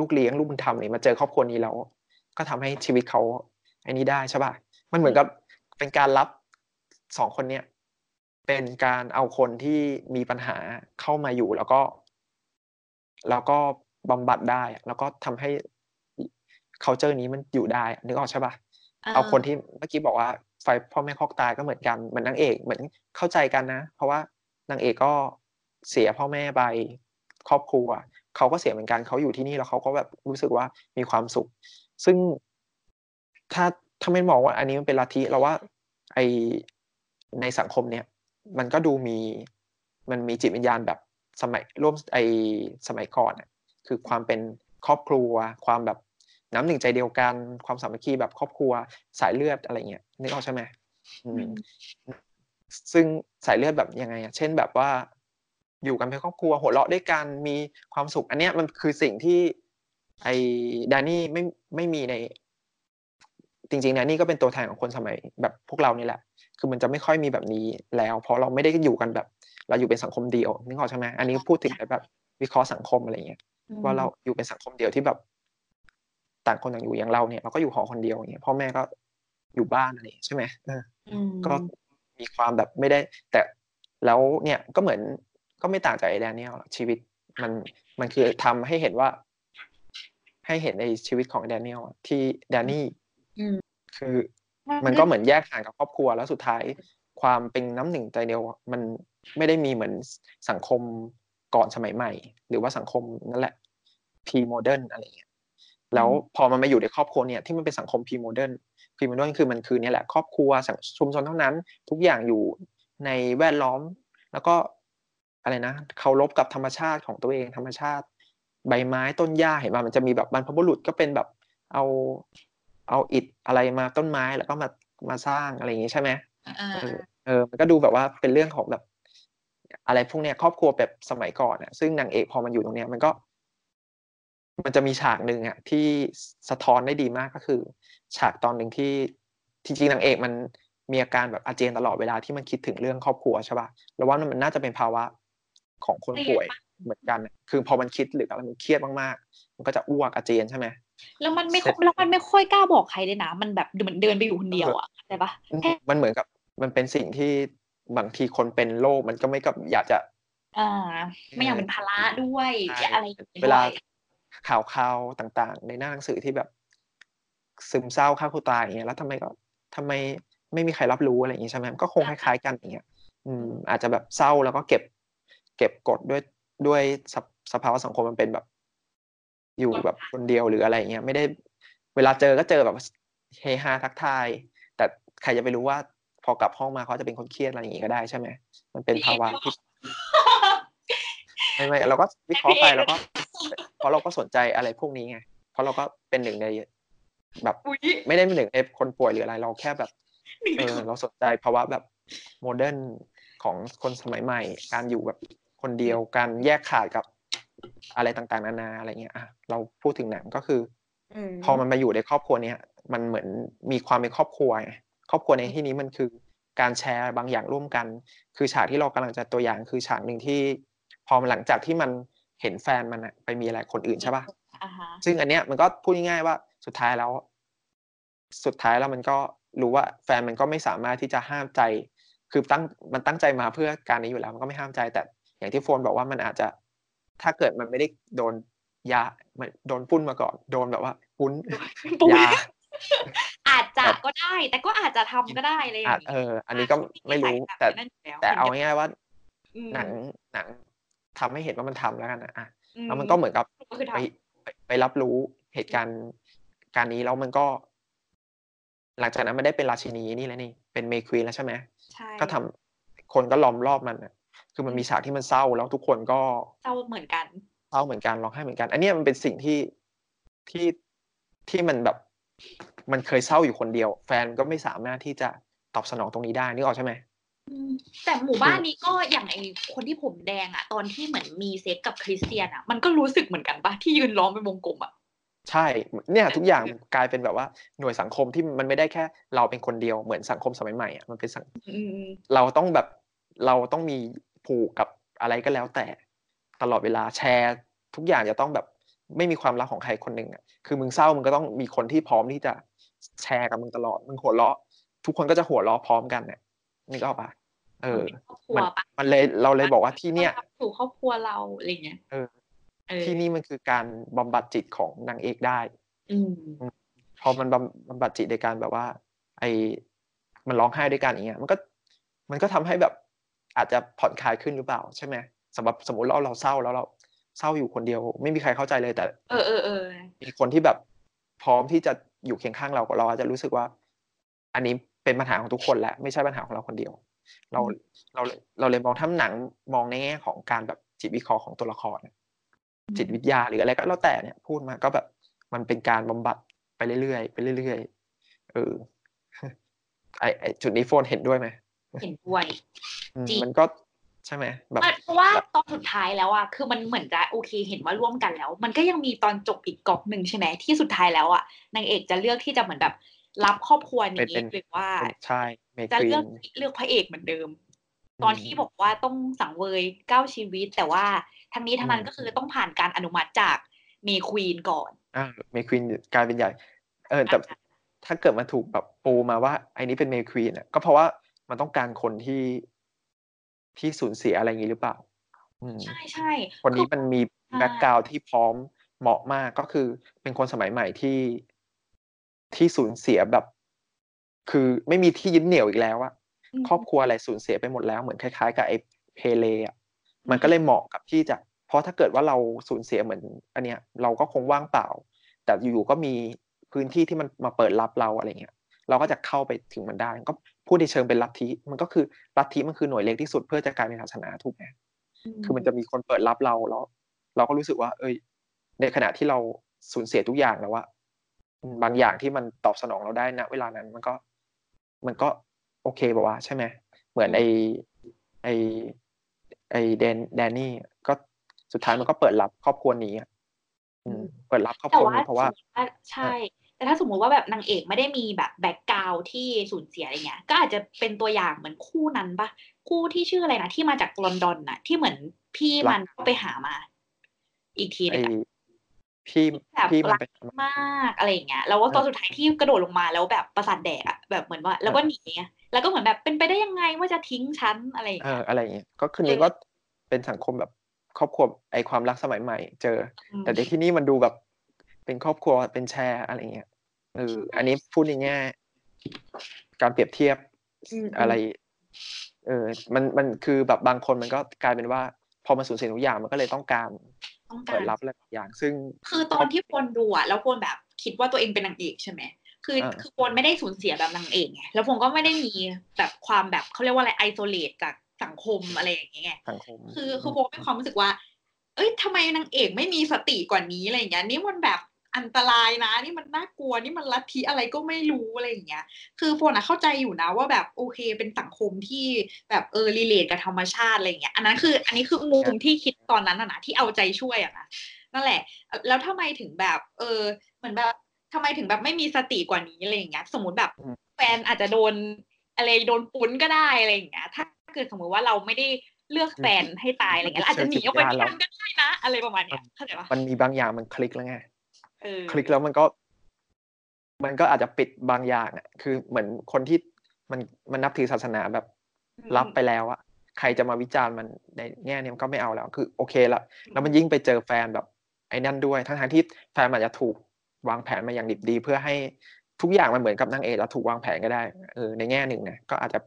ลูกเลี้ยงลูกบุญธรรมนี่มาเจอครอบครัวนี้แล้วก็ทำให้ชีวิตเขาไอ้นี้ได้ใช่ป่ะมันเหมือนกับเป็นการรับสองคนเนี้ย เป็นการเอาคนที่มีปัญหาเข้ามาอยู่แล้วก็ แล้วก็บำบัดได้อะแล้วก็ทำให้ culture นี้มันอยู่ได้ นึกออกใช่ป่ะเอาคนที่เมื่อกี้บอกว่าไฟพ่อแม่คอกตายก็เหมือนกันเหมือนนางเอกเหมือนเข้าใจกันนะ เพราะว่านางเอกก็เสียพ่อแม่ไปครอบครัวเขาก็เสียเหมือนกันเขาอยู่ที่นี่แล้วเขาก็แบบรู้สึกว่ามีความสุข ซึ่งถ้าถ้าไม่มองว่าอันนี้มันเป็นลัทธิเราว่าไอในสังคมเนี้ย มันก็ดูมีมันมีจิตวิญญาณแบบสมัยร่วมไอสมัยก่อนอะคือความเป็นครอบครัว ความแบบน้ำหนึ่งใจเดียวกัน ความสามัคคีแบบครอบครัวสายเลือดอะไรเงี้ยนึกออกใช่ไหมอืมซึ่งสายเลือดแบบยังไงอะเช่นแบบว่า อยู่กันเป็นครอบครัวหัวเราะด้วยกันมีความสุข อันเนี้ยมันคือสิ่งที่ ไอ้แดนนี่ไม่ไม่มีใน จริงๆแดนนี่ก็เป็นตัวแทนของคนสมัยแบบพวกเรานี่แหละ คือมันจะไม่ค่อยมีแบบนี้แล้ว เพราะเราไม่ได้อยู่กันแบบ เราอยู่เป็นสังคมเดียวนึกออกใช่ไหมอันนี้พูดถึงแบบวิเคราะห์สังคมอะไรเงี้ยว่าเราอยู่เป็นสังคมเดียวที่แบบ ต่างคนต่างอยู่อย่างเราเนี่ยเราก็อยู่หอคนเดียวอย่างเงี้ยพ่อแม่ก็อยู่บ้านอะไรใช่ไหมเออก็มีความแบบไม่ได้ แต่แล้วเนี่ยก็เหมือนก็ไม่ต่างจากไอ้แดเนียลชีวิตมันมันคือทำให้เห็นว่า ให้เห็นในชีวิตของแดเนียลที่แดนนี่คือ มันก็เหมือนแยกห่างกับครอบครัวแล้วสุดท้าย ความเป็นน้ำหนึ่งใจเดียวมันไม่ได้มีเหมือนสังคมก่อนสมัยใหม่ หรือว่าสังคมนั่นแหละ pre-modern อะไรเงี้ยแล้วพอมันมาอยู่ในครอบครัวเนี่ยที่มันเป็นสังคม pre-modern pre-modern คือมันคือเนี่ยแหละครอบครัวสังชุมชนเท่านั้น ทุกอย่างอยู่ในแวดล้อม แล้วก็อะไรนะเคารพกับธรรมชาติของตัวเองธรรมชาติ ใบไม้ต้นหญ้าเห็นว่ามันจะมีแบบบรรพบุรุษก็เป็นแบบเอา เอาอิฐอะไรมาต้นไม้แล้วก็มามาสร้างอะไรอย่างงี้ใช่ไหมเออเออมันก็ดูแบบว่าเป็นเรื่องของแบบ อะไรพวกเนี้ยครอบครัวแบบสมัยก่อนอะซึ่งนางเอกพอมันอยู่ตรงเนี้ยมันก็ มันจะมีฉากหนึ่งอะที่สะท้อนได้ดีมากก็คือ ฉากตอนหนึ่งที่จริงๆนางเอกมันมีอาการแบบอาเจียนตลอดเวลาที่มันคิดถึงเรื่องครอบครัวใช่ป่ะแล้วว่ามันน่าจะเป็นภาวะของคนป่วยเหมือนกัน คือพอมันคิดหรืออะไรมันเครียดมากๆ มันก็จะอ้วกอาเจียนใช่ไหม แล้วมันไม่แล้วมันไม่ค่อยกล้าบอกใครเลยนะ มันแบบเหมือนเดินไปอยู่คนเดียวอะใช่ปะมันเหมือนกับมันเป็นสิ่งที่บางทีคนเป็นโรคมันก็ไม่กับอยากจะอ่าไม่อยากเป็นภาระด้วยอะไรเวลาข่าวข่าวต่างๆ ในหน้าหนังสือที่แบบ ซึมเศร้าฆ่าคู่ตายอย่างเงี้ยแล้วทำไมก็ทำไมไม่มีใครรับรู้อะไรอย่างงี้ใช่ไหมก็คงคล้ายๆกันอย่างเงี้ย อืม อาจจะแบบเศร้าแล้วก็เก็บ เก็บกดด้วยด้วยสภาวะสังคมมันเป็นแบบ อยู่แบบคนเดียวหรืออะไรเงี้ยไม่ได้เวลาเจอก็เจอแบบเฮฮาทักทาย แต่ใครจะไปรู้ว่าพอกลับห้องมาเขาจะเป็นคนเครียดอะไรอย่างงี้ก็ได้ใช่ไหมมันเป็นภาวะที่ไม่ไม่เราก็วิเคราะห์ไปแล้วก็เพราะเราก็สนใจอะไรพวกนี้ไงเพราะเราก็เป็นหนึ่งในแบบไม่ได้เป็นหนึ่งในคนป่วยหรืออะไรเราแค่แบบเออเราสนใจภาวะแบบโมเดิร์นของคนสมัยใหม่ การอยู่แบบคนเดียวการแยกขาดกับ อะไรต่างๆนานาอะไรเงี้ยอะเราพูดถึงหนังก็คือพอมันมาอยู่ในครอบครัวเนี้ยมันเหมือนมีความเป็นครอบครัวไงครอบครัวในที่นี้มันคือการแชร์บางอย่างร่วมกัน คือฉากที่เรากำลังจะตัวอย่างคือฉากหนึ่งที่ พอหลังจากที่มันเห็นแฟนมันไปมีอะไรคนอื่นใช่ป่ะซึ่งอันเนี้ยมันก็พูดง่ายๆว่าสุดท้ายแล้ว สุดท้ายแล้วมันก็รู้ว่าแฟนมันก็ไม่สามารถที่จะห้ามใจ คือตั้งมันตั้งใจมาเพื่อการนี้อยู่แล้วมันก็ไม่ห้ามใจแต่อย่างที่โฟนบอกว่ามันอาจจะ ถ้าเกิดมันไม่ได้โดนยาโดนปุ้นมาก่อน โดนแบบว่าปุ้นยาอาจจะก็ได้ แต่ก็อาจจะทำก็ได้เลยเออ อันนี้ก็ไม่รู้แต่แต่เอาง่ายๆว่า หนังหนังทำให้เห็นว่ามันทำแล้วกันนะอะแล้วมันก็เหมือนกับไปไปรับรู้เหตุการณ์การนี้แล้วมันก็ หลังจากนั้นมันได้เป็นราชินีนี่แล้วนี่ เป็นเมควีนแล้วใช่ไหมใช่ก็ทำคนก็ล้อมรอบมันอะ คือมันมีฉากที่มันเศร้าแล้วทุกคนก็เศร้าเหมือนกันเศร้าเหมือนกันร้องไห้เหมือนกัน อันนี้มันเป็นสิ่งที่ที่ที่มันแบบ มันเคยเศร้าอยู่คนเดียว แฟนก็ไม่สามารถที่จะตอบสนองตรงนี้ได้นึกออกใช่ไหมแต่หมู่บ้านนี้ก็อย่างไอคนที่ผมแดงอะตอนที่เหมือนมีเซ็กกับคริสเตียนอะมันก็รู้สึกเหมือนกันปะที่ยืนร้องเป็นวงกลมอะใช่เนี่ยทุกอย่างกลายเป็นแบบว่าหน่วยสังคมที่มันไม่ได้แค่ เราเป็นคนเดียวเหมือนสังคมสมัยใหม่อะมันเป็นสังเราต้องแบบเราต้องมี ผูกกับอะไรก็แล้วแต่ตลอดเวลาแชร์ทุกอย่างจะต้องแบบไม่มีความรักของใครคนหนึ่งอะคือมึงเศร้ามึงก็ต้องมีคนที่พร้อมที่จะแชร์กับมึงตลอดมึงหัวเราะ ทุกคนก็จะหัวเราะพร้อมกันเนี่ยนี่ก็ปะเออมันมันเลยเราเลยบอกว่าที่เนี้ยสู่ครอบครัวเราอะไรเงี้ยเออที่นี่มันคือการบำบัดจิตของนางเอกได้ อืพอมันบำบัดจิตในการแบบว่า ไอมันร้องไห้ด้วยกันอย่างเงี้ย มันก็มันก็ทำให้แบบ อาจจะผ่อนคลายขึ้นหรือเปล่าใช่ไหมสำหรับสมมติเราเราเศร้าแล้วเราเศร้าอยู่คนเดียว ไม่มีใครเข้าใจเลยแต่ เออเออเออมีคนที่แบบพร้อมที่จะอยู่เคียงข้างเราเราอาจจะรู้สึกว่า อันนี้เป็นปัญหาของทุกคนแหละไม่ใช่ปัญหาของเราคนเดียว เราเราเราเลยมองทั้งหนังมองในแง่ของการแบบจิตวิเคราะห์ของตัวละครจิตวิทยาหรืออะไรก็แล้วแต่เนี่ย พูดมาก็แบบมันเป็นการบำบัดไปเรื่อยๆไปเรื่อยๆเออไอไอจุดนี้โฟนเห็นด้วยไหม เห็นด้วยมันก็ใช่ไหมแบบเพราะว่าตอนสุดท้ายแล้วอะคือมันเหมือนจะโอเค เห็นว่าร่วมกันแล้ว มันก็ยังมีตอนจบอีกกอกหนึ่งใช่ไหมที่สุดท้ายแล้วอะนางเอกจะเลือกที่จะเหมือนแบบ รับครอบครัวนี้หรือว่าใช่เมจะควีเลือกนเลือกพระเอกเหมือนเดิม ตอนที่บอกว่าต้องสังเวยเก้าชีวิต แต่ว่าทั้งนี้ทั้งนั้นก็คือต้องผ่านการอนุมัติจาก May Queen ก่อนอ่า May Queen กลายเป็นใหญ่ เออแต่ถ้าเกิดมันถูกแบบปูมาว่าไอ้นี้เป็น May Queen อะก็เพราะว่า มันต้องการคนที่ที่สูญเสียอะไรอย่างนี้หรือเปล่าอืมใช่ใช่คนนี้มันมีใช่ background ที่พร้อมเหมาะมากก็คือ เป็นคนสมัยใหม่ที่ที่สูญเสียแบบ คือไม่มีที่ยึดเหนี่ยวอีกแล้วอะมครอบครัวอะไรสูญเสียไปหมดแล้วเหมือนคล้ายๆกับไอ้เพเลอะมันก็เลยเหมาะกับที่จะ เพราะถ้าเกิดว่าเราสูญเสียเหมือน อันเนี้ย เราก็คงว่างเปล่า แต่อยู่ๆก็มีพื้นที่ที่มันมาเปิดรับเราอะไรเงี้ย เราก็จะเข้าไปถึงมันได้ ก็ พูดในเชิงเป็นลัทธิมันก็คือลัทธิมันคือหน่วยเล็กที่สุดเพื่อจะกลายเป็นศาสนาถูกไหมคือมันจะมีคนเปิดรับเราแล้ว เราก็รู้สึกว่า เอ้ย ในขณะที่เราสูญเสียทุกอย่างแล้วว่าบางอย่างที่มันตอบสนองเราได้ณเวลานั้นมันก็ มันก็โอเคบอกว่าใช่ไหมเหมือนไอไอไอแดนแดนนี่ก็สุดท้ายมันก็เปิดรับครอบครัวนี้อะอืมเปิดรับครอบแต่ครัวว่านี้เพราะว่าสมมุติว่าใช่ แต่ถ้าสมมุติว่าแบบนางเอกไม่ได้มีแบบแบ็กกราวที่สูญเสียอะไรเงี้ย ก็อาจจะเป็นตัวอย่างเหมือนคู่นั้นปะคู่ที่ชื่ออะไรนะที่มาจากลอนดอนน่ะ ที่เหมือนพี่รักมันก็ไปหามา อีกทีหไอนึงอะพี่แบบพี่มันรักไปมากอะไรอย่างเงี้ยแล้วว่าตอนสุดท้ายที่กระโดดลงมาแล้วแบบประสาทแดกอะแบบเหมือนว่า แล้วก็หนีไงแล้วก็เหมือนแบบเป็นไปได้ยังไงว่าจะทิ้งฉันอะไรอย่างเอเงี้อยอะไรอย่างเงี้ยก็คือนี้ก็เป็นสังคมแบบครอบครัวไอความรักสมัยใหม่ เจอมแต่ในที่นี่มันดูแบบเป็นครอบครัวเป็นแชร์อะไรเงี้ย เอออันนี้พูดในแง่การเปรียบเทียบมอะไร เออ มันมันคือแบบบางคนมันก็กลายเป็นว่า พอมาสูญเสียทุกอย่างมันก็เลยต้องการต้องกาเปิดรรับอะไรบางอย่าง ซึ่ง คือตอนที่ควรดูอะแล้วควรแบบคิดว่าตัวเองเป็นนางเอกใช่ไหมคืออ่าคือควรไม่ได้สูญเสียแบบนางเอกไงแล้วควรก็ไม่ได้มีแบบความแบบเขาเรียกว่าอะไรไอโซเลตจากสังคมอะไรอย่างเงี้ยไงสังคมคือคือโบมีความรู้สึกว่า เอ้ยทำไมนางเอกไม่มีสติกว่านี้อะไรอย่างเงี้ยนี่มันแบบ อันตรายนะ นี่มันน่ากลัวนี่มันลัทธิอะไรก็ไม่รู้อะไรอย่างเงี้ย คือโฟนอะเข้าใจอยู่นะว่าแบบโอเคเป็นสังคมที่แบบเออ relate กับธรรมชาติอะไรอย่างเงี้ยอันนั้นคืออันนี้คือมุมที่คิดตอนนั้นอะนะที่เอาใจช่วยอะนะนั่นแหละ แล้วทำไมถึงแบบ เออเหมือนแบบทำไมถึงแบบไม่มีสติกว่านี้อะไรอย่างเงี้ย สมมติแบบอืมแฟนอาจจะโดนอะไรโดนปุ้นก็ได้อะไรอย่างเงี้ย ถ้าเกิดสมมติว่าเราไม่ได้เลือกแฟนให้ตายอะไรเงี้ยเราอาจจะหนีออกไปที่นั่นก็ได้นะ อะไรประมาณเนี้ยเข้าใจปะมันมีบางอย่างมันคลิกแล้วไงเออ คลิกแล้วมันก็ มันก็อาจจะปิดบางอย่างอะ คือเหมือนคนที่มันมันนับถือศาสนาแบบรับไปแล้วอะใครจะมาวิจารณ์มันในแง่เนี้ยมันก็ไม่เอาแล้ว คือ โอเคละแล้วมันยิ่งไปเจอแฟนแบบไอ้นั่นด้วย ทั้งทที่แฟนมันอาจจะถูกวางแผนมาอย่างดิบดีเพื่อให้ทุกอย่างมันเหมือนกับนางเอกแล้วถูกวางแผนก็ได้เออในแง่หนึ่งนะก็อาจจะ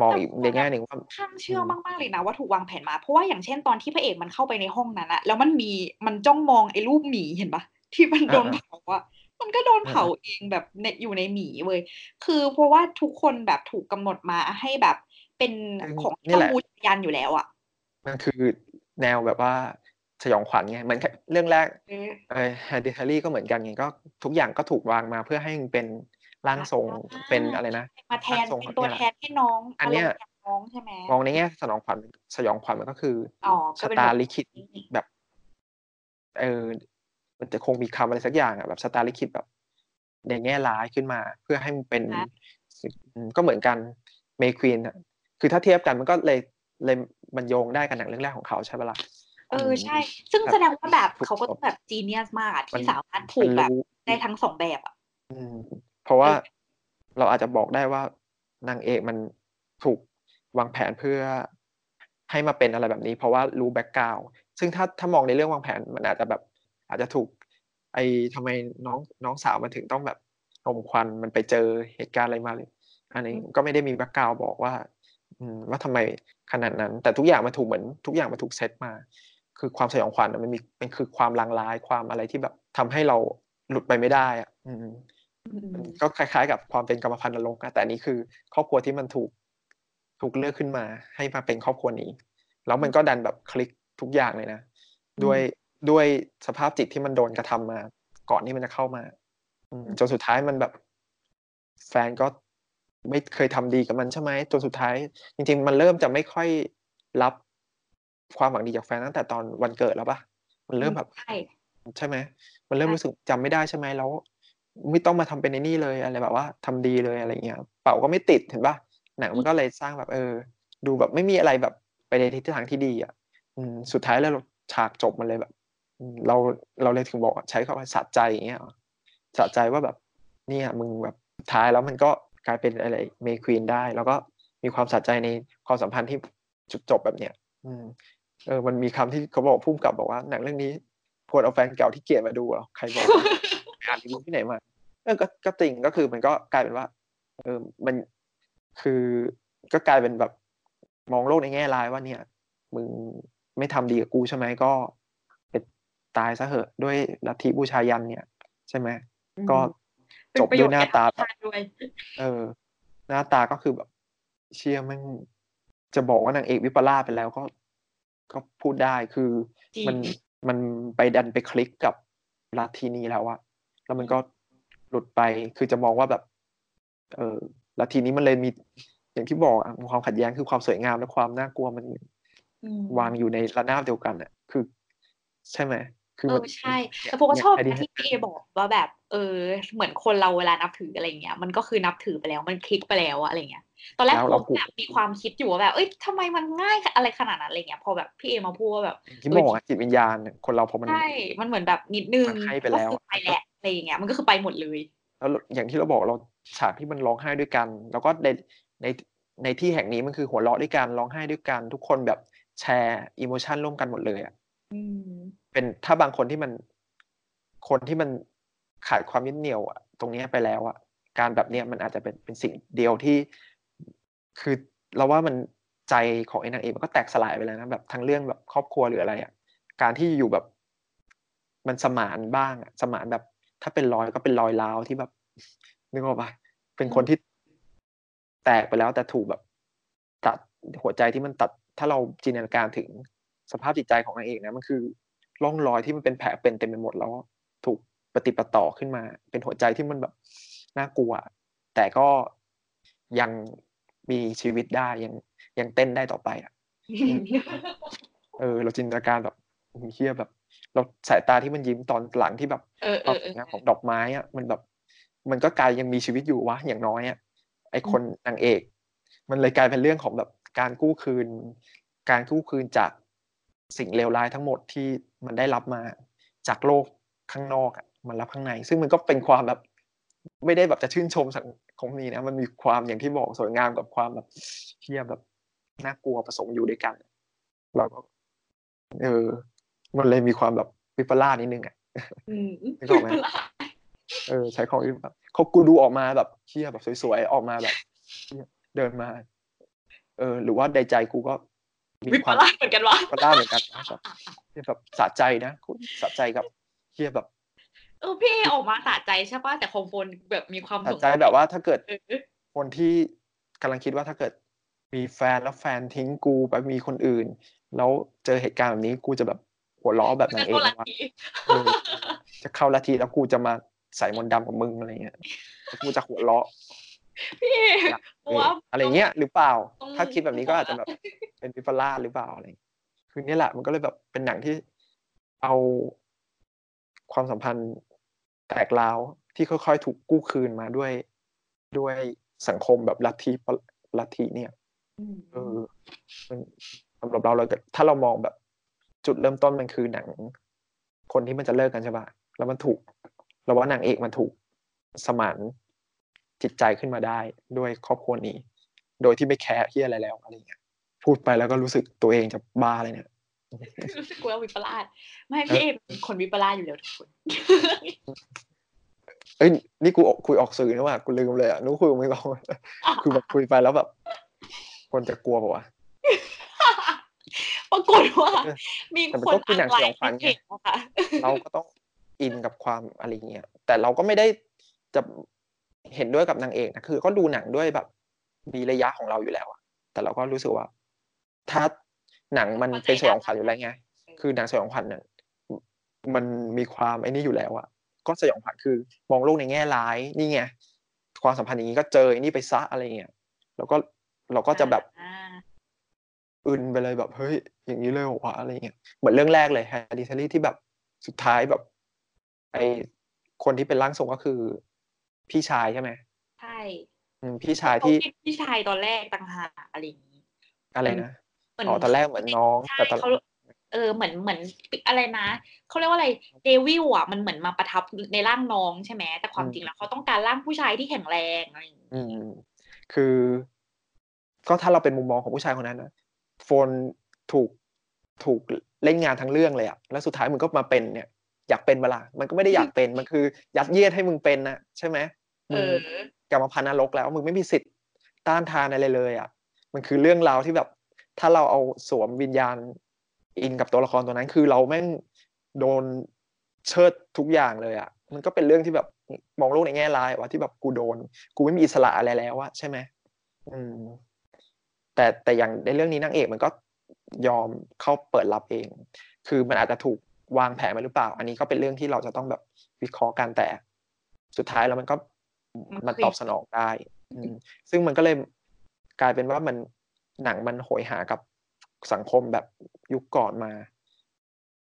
มองอีกในแง่หนึ่งว่าข้างเชื่อมากๆเลยนะว่าถูกวางแผนมาเพราะว่าอย่างเช่นตอนที่พระเอกมันเข้าไปในห้องนั้นอะแล้วมันมีมันจ้องมองไอ้รูปหมีเห็นปะ ที่มันโดนอ่าเผาอะมันก็โดนเผาเองแบบในอยู่ในหมีเว้ยคือเพราะว่าทุกคนแบบถูกกำหนดมาให้แบบเป็นของที่ต้องบูชายันอยู่แล้วอะมันคือแนวแบบว่าสยองขวัญไงเหมือนเรื่องแรกเออเออ Hereditary ก็เหมือนกันไงก็ทุกอย่างก็ถูกวางมาเพื่อให้มันเป็นร่างทรงอ่าเป็นอะไรนะมาแทนร่างทรงเป็นตัวเนี่ยแทนให้น้อง อันเนี้ยารมณ์แบบน้องใช่ไหมมองในแง่สนองขวัญสยองขวัญมันก็คืออ๋อชะก็เป็นตาแบบลิขิตแบบ เออ มันจะคงมีคำอะไรสักอย่างอะแบบชะตาลิขิตแบบในแง่ร้ายขึ้นมา เพื่อให้มันเป็นอืมก็เหมือนกันเมควีนอะคือถ้าเทียบกันมันก็เลยเลยมันโยงได้กับหนังเรื่องแรกของเขาใช่ปะล่ะเออใช่ ซึ่งแบบแสดงว่าแบบถูกเขาก็ต้องแบบจีเนียสมากอะมันที่สามารถผูกมันแบบรู้ได้ทั้งสองแบบอะอืมเพราะว่าเออเราอาจจะบอกได้ว่านางเอกมันถูกวางแผนเพื่อให้มาเป็นอะไรแบบนี้ เพราะว่ารู้ background ซึ่งถ้าถ้ามองในเรื่องวางแผนมันอาจจะแบบ อาจจะถูก ไอ้ทำไมน้องน้องสาวมันถึงต้องแบบอมควันมันไปเจอเหตุการณ์อะไรมาเลย อันนี้ก็ไม่ได้มี background บอกว่าอืมว่าทำไมขนาดนั้น แต่ทุกอย่างมันถูกเหมือนทุกอย่างมันถูกเซตมา คือความสยองขวัญอะมันมีมันคือความลางร้ายความอะไรที่แบบทำให้เราหลุดไปไม่ได้อะอืมก็คล้าย ๆ กับความเป็นกรรมพันธุ์นรกนะแต่อันนี้คือ ครอบครัวที่มันถูกถูกเลือกขึ้นมา ให้มาเป็นครอบครัวนี้ แล้วมันก็ดันแบบคลิกทุกอย่างเลยนะ ด้วย ด้วยสภาพจิตที่มันโดนกระทำมา ก่อนที่มันจะเข้ามาอืมจนสุดท้ายมันแบบ แฟนก็ไม่เคยทำดีกับมันใช่ไหมจนสุดท้าย จริง ๆ มันเริ่มจะไม่ค่อยรับความหวังดีจากแฟนตั้งแต่ตอนวันเกิดแล้วปะมันเริ่มแบบใช่ใช่ไหมมันเริ่มใช่รู้สึกจำไม่ได้ใช่ไหมแล้ว ไม่ต้องมาทำเป็นในนี่เลยอะไรแบบว่าทำดีเลยอะไรเงี้ยเป่าก็ไม่ติดเห็นปะหนังมันก็เลยสร้างแบบ เออ ดูแบบไม่มีอะไรแบบไปในทิศทางที่ดีอะ อืมสุดท้ายแล้วเราฉากจบมันเลยแบบอืม เราเราเลยถึงบอกว่าใช้คำว่าสะใจอย่างเงี้ยเหรอสะใจว่าแบบเนี่ยมึงแบบสุดท้ายแล้วมันก็กลายเป็นอะไรเมควีนได้ แล้วก็มีความสะใจในความสัมพันธ์ที่จุดจบแบบเนี้ยอืมเออมันมีคำที่เขาบอกพุ่มกับบอกว่าหนังเรื่องนี้ควรเอาแฟนเก่าที่เกลียดมาดูเหรอใครบอกไปอ่านรีวิวที่ไหนมาเออก็ก็จริงก็คือมันก็กลายเป็นว่าเออมันคือก็กลายเป็นแบบมองโลกในแง่ร้ายว่าเนี่ย มึงไม่ทำดีกับกูใช่ไหมก็ไป ตายซะเหอะด้วยลัทธิบูชายันเนี่ย ใช่ไหมก็เป็นจบประโยด้วชยน์หน้าแก่ตาธรรมแบบชาติด้วยเออ หน้าตาก็คือแบบเชียมันจะบอกว่านางเอกวิปลาสไปแล้วก็ก็พูดได้คือจริงมันมันไปดันไปคลิกกับลัทธินี้แล้วอะแล้วมันก็หลุดไปคือจะมองว่าแบบ เออลัทธินี้มันเลยมีอย่างที่บอกอะความขัดแย้งคือความสวยงามและความน่ากลัวมันอืมวางอยู่ในระนาบเดียวกันอะคือ ใช่ไหมคือ เอมัอนใช่ แต่พวกก็เนี่ยชอบไอเดียนะที่พี่เอบอกว่าแบบ เออ เหมือนคนเราเวลานับถืออะไรเงี้ย มันก็คือนับถือไปแล้วมันคลิกไปแล้วอะอะไรเงี้ย ตอนแรกแล้วผเรามผูกแบบมีความคิดอยู่ว่าแบบ เอ้ยทำไมมันง่ายอะไรขนาดนั้นอะไรเงี้ย พอแบบพี่เอมาพูดว่าแบบอย่างที่บอกอะจิตวิญญาณเนี่ยคนเราพอมันใช่มันเหมือนแบบนิดนึงมันให้ไปแล้วก็คือไปแหละอะไรอย่างเงี้ย มันก็คือไปหมดเลย แล้วอย่างที่เราบอกเราฉากที่มันร้องไห้ด้วยกัน แล้วก็ในในในที่แห่งนี้มันคือหัวเราะด้วยกันร้องไห้ด้วยกันทุกคนแบบแชร์อิโมชันร่วมกันหมดเลยอะอืม เป็นถ้าบางคนที่มันคนที่มันขาดความยึดเหนี่ยวอะตรงนี้ไปแล้วอะการแบบเนี้ยมันอาจจะเป็นเป็นสิ่งเดียวที่ คือเราว่ามันใจของไอ้นางเอกมันก็แตกสลายไปแล้วนะแบบทั้งเรื่องแบบครอบครัวหรืออะไรอะการที่อยู่แบบมันสมานบ้างอะสมานแบบ ถ้าเป็นรอยก็เป็นรอยร้าวที่แบบนึกออกปะเป็นคนที่แตกไปแล้วแต่ถูกแบบ ตัดหัวใจที่มันตัดถ้าเราจินตนาการถึงสภาพจิตใจของนางเอกนะมันคือ ร่องรอยที่มันเป็นแผลเป็นเต็มไปหมดแล้ว ถูกปฏิปต่อขึ้นมา เป็นหัวใจที่มันแบบน่ากลัว แต่ก็ยังมีชีวิตได้ยังยังเต้นได้ต่อไปอะเออ เราจินตนาการแบบเฮียแบบ เราสายตาที่มันยิ้มตอนหลังที่แบบเออเอความอสเอวยองามของดอกไม้อะมันแบบ มันก็กลายยังมีชีวิตอยู่วะอย่างน้อยอะไอคนนางเอก มันเลยกลายเป็นเรื่องของแบบการกู้คืน การกู้คืนจาก สิ่งเลวร้ายทั้งหมดที่มันได้รับมาจากโลกข้างนอกอะมันรับข้างใน ซึ่งมันก็เป็นความแบบ ไม่ได้แบบจะชื่นชมสังคมนี้นะ มันมีความอย่างที่บอกสวยงามกับความแบบเฮียแบบน่ากลัวผสมอยู่ด้วยกันเราก็เออ มันเลยมีความแบบวิปลาสนิดนึงอะอืมนึกออกไหมเออ ใช้ของวิปลาสเขากูดูออกมาแบบเฮียแบบสวยๆออกมาแบบเหี้ยเดินมา เออ หรือว่าในใจกูก็มี วิคปวามลาสเหมือนกันวะวิปลาสเหมือนกันนะแบบเหี้ยแบบสะใจนะกูสะใจกับเฮียแบบเออพี่เอออกมาสะใจใช่ป่ะแต่คอมโฟนแบบมีความสะสงใจแบบว่าถ้าเกิดเออคนที่กำลังคิดว่าถ้าเกิดมีแฟนแล้วแฟนทิ้งกูไปมีคนอื่น แล้วเจอเหตุการณ์แบบนี้กูจะแบบหัวล้อแบบนางเอกจะนะเข้าลัทว่าธิเออจะเข้าลัทธิแล้วกูจะมาใส่มนต์ดำกับมึงอะไรเงี้ยแล้วกูจะหัวเราะ พี่เอเออว่าอะไรเงี้ยหรือเปล่าต้องถ้าคิดแบบนี้ก็อาจจะแบบเป็นวิปลาสหรือเปล่าอะไรเงี้ยคือนี่แหละ มันก็เลยแบบเป็นหนังที่เอาความสัมพันธ์แตกร้าวที่ค่อยๆ ถูกกู้คืนมาด้วยด้วยสังคมแบบลัทธิปะลัทธิเนี่ยมเออมันสำหรับเราเราก็ถ้าเรามองแบบจุดเริ่มต้นมันคือหนัง คนที่มันจะเลิกกันใช่ปะแล้วมันถูกเราว่านางเอกมันถูกสมาน จิตใจขึ้นมาได้ด้วยครอบครัวนี้ โดยที่ไม่แคร์ที่อะไรแล้วอะไรเงี้ยพูดไปแล้วก็รู้สึกตัวเองจะบ้าเลยเนี่ยรู้สึกว่าวิปลาสไม่พี่เอเป็นคนวิปลาสอยู่แล้วทุกคนเอ้ยนี่กูคุยออกสื่อนะว่ากูลืมเลยอะนึกคุยกับมึงก่อนคือแบบคุยไปแล้วแบบ คนจะกลัวป่าวะปรากฏว่าเออมีแต่มันคนก็คือหนังสยองขวัญไงเพจนะคะเราก็ต้องอินกับความอะไรเงี้ยแต่เราก็ไม่ได้จะ เห็นด้วยกับนางเอกนะคือ ก็ดูหนังด้วยแบบมีระยะของเราอยู่แล้วอะแต่เราก็รู้สึกว่า ถ้าหนังมันเป็นสยองขวัญอยู่แล้วไงคือหนังสยองขวัญเนี่ยมันมีความไอ้นี่อยู่แล้วอะก็สยองขวัญคือ มองโลกในแง่ร้ายนี่ไงความสัมพันธ์อย่างนี้ก็เจอไอ้นี่ไปซะอะไรเงี้ยแล้วก็เราก็จะแบบอ่าอึนไปเลยแบบเฮ้ยอย่างนี้เลยเหรอวะอะไรเงี้ยเหมือนเรื่องแรกเลยแฮร์รี่เทลลี่ที่แบบสุดท้ายแบบ ไอคนที่เป็นร่างทรงก็คือ พี่ชายใช่ไหมใช่อืมพี่ชายที่เขเป็นพี่ชายตอนแรกต่างหากอะไรอย่างนี้อะไรนะเหมือนอ๋อตอนแรกเหมือนน้องใช่แต่ตอนเขาเออเหมือนเหมือนอะไรนะเขาเรียกว่าอะไรเดวิลอะมันเหมือนมาประทับในร่างน้องใช่ไหมแต่ความจริงแล้วเขาต้องการร่างผู้ชายที่แข็งแรงอะไรอย่างนี้อืมคือ ก็ถ้าเราเป็นมุมมองของผู้ชายคนนั้นนะโฟนถูกถูกเล่นงานทั้งเรื่องเลยอะแล้วสุดท้ายมึงก็มาเป็นเนี่ย อยากเป็นเวลา มันก็ไม่ได้อยากเป็นมันคือ ยัดเยียดให้มึงเป็นนะใช่ไหมเอมึงอกรรมพันธุ์นรกแล้วมึงไม่มีสิทธิ์ต้านทานอะไรเลยอะมันคือเรื่องราวที่แบบ ถ้าเราเอาสวมวิญญาณอินกับตัวละครตัวนั้น คือเราแม่งโดนเชิดทุกอย่างเลยอะมันก็เป็นเรื่องที่แบบมองโลกในแง่ร้ายว่าที่แบบกูโดน กูไม่มีอิสระอะไรแล้วอะใช่ไหมอืม แต่แต่อย่างในเรื่องนี้นางเอกมันก็ยอมเข้าเปิดรับเอง คือมันอาจจะถูก วางแผนมาหรือเปล่า อันนี้ก็เป็นเรื่องที่เราจะต้องแบบวิเคราะห์กันแต่ สุดท้ายแล้วมันก็มันมันคือตอบสนองได้อืมซึ่งมันก็เลยกลายเป็นว่ามันหนังมันโหยหากับสังคมแบบยุคก่อนมา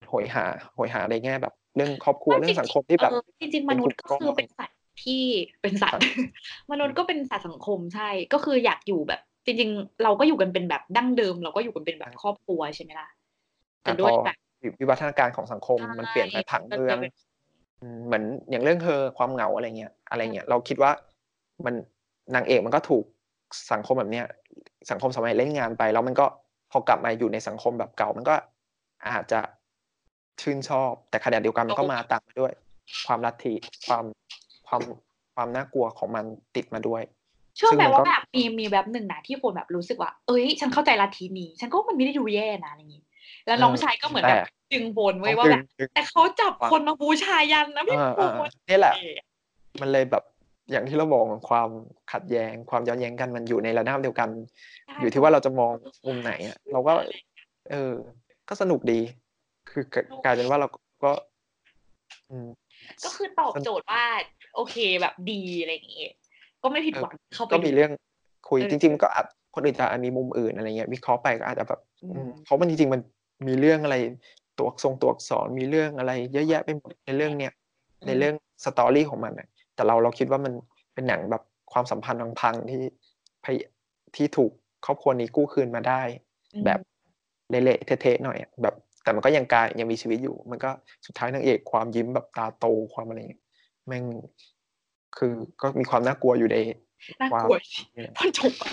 โหยหาโหยหาในแง่แบบ เรื่องครอบครัวเรื่องสังคมที่แบบเออจริงๆมนุษย์ก็คือเป็นสัตว์ที่เป็นสัตว์ มนุษย์ก็เป็นสัตว์สังคมใช่ ก็คืออยากอยู่แบบ จริง ๆ เราก็อยู่กันเป็นแบบดั้งเดิม เราก็อยู่กันเป็นแบบครอบครัวใช่ไหมล่ะแต่อะด้วยพอแบบ วิวัฒนาการของสังคมใช่มันเปลี่ยนไปผังเมืองมันจะเป็นอืมเหมือนอย่างเรื่องเธอความเหงาอะไรเงี้ยอะไรเงี้ยเราคิดว่ามันนางเอกมันก็ถูกสังคมแบบเนี้ยสังคมสมัยเล่นงานไป แล้วมันก็พอกลับมาอยู่ในสังคมแบบเก่ามันก็อาจจะชื่นชอบ แต่ขณะเดียวกันมันก็มาตามมาด้วย ความลัทธิความความความน่ากลัวของมันติดมาด้วยเชื่อไหมซึ่งมันว่าก็แบบมีมีแบบหนึ่งนะที่คนแบบรู้สึกว่า เอ้ย ฉันเข้าใจลัทธินี้ ฉันก็ว่ามันไม่ได้ดูแย่นะอะไรอย่างนี้ แล้วน้องชายก็เหมือนแบบดึงโบนไว้ว่าแบบดึงแต่เขาจับคนมาบูชายันนะพี่เออโบเออนนี่แหละ มันเลยแบบอย่างที่เรามองความขัดแย้งความย้อนแย้งกันมันอยู่ในระดับเดียวกัน อยู่ที่ว่าเราจะมองมุมไหนอะเราก็ เออ ก็สนุกดี คือกลายเป็นว่าเราก็อืมก็คือตอบโจทย์ว่า โอเคแบบดีอะไรอย่างงี้ก็ไม่ผิดหวังเข้าไปก็มีดูเรื่องคุยเออจริงๆมันก็อาจคนอื่นจะอาจมีมุมอื่นอะไรเงี้ยวิเคราะห์ไปก็อาจจะแบบอืมอืมเพราะมันจริงๆมัน มีเรื่องอะไรตัวทรงตัวอักษรมีเรื่องอะไร เยอะแยะไปหมดในเรื่องเนี้ยในเรื่องสตอรี่ของมันน่ะแต่เราเราคิดว่ามันเป็นหนังแบบความสัมพันธ์พังๆที่พยที่ถูกครอบครัวนี้กู้คืนมาได้อืมแบบเละๆเทะๆหน่อยอะแบบ แต่มันก็ยังกายยังมีชีวิตอยู่ มันก็สุดท้ายนางเอกความยิ้มแบบตาโตความอะไรเงี้ยแม่งคือก็มีความน่ากลัวอยู่ในน่าความกลัวเนี่ยพอนจบอะ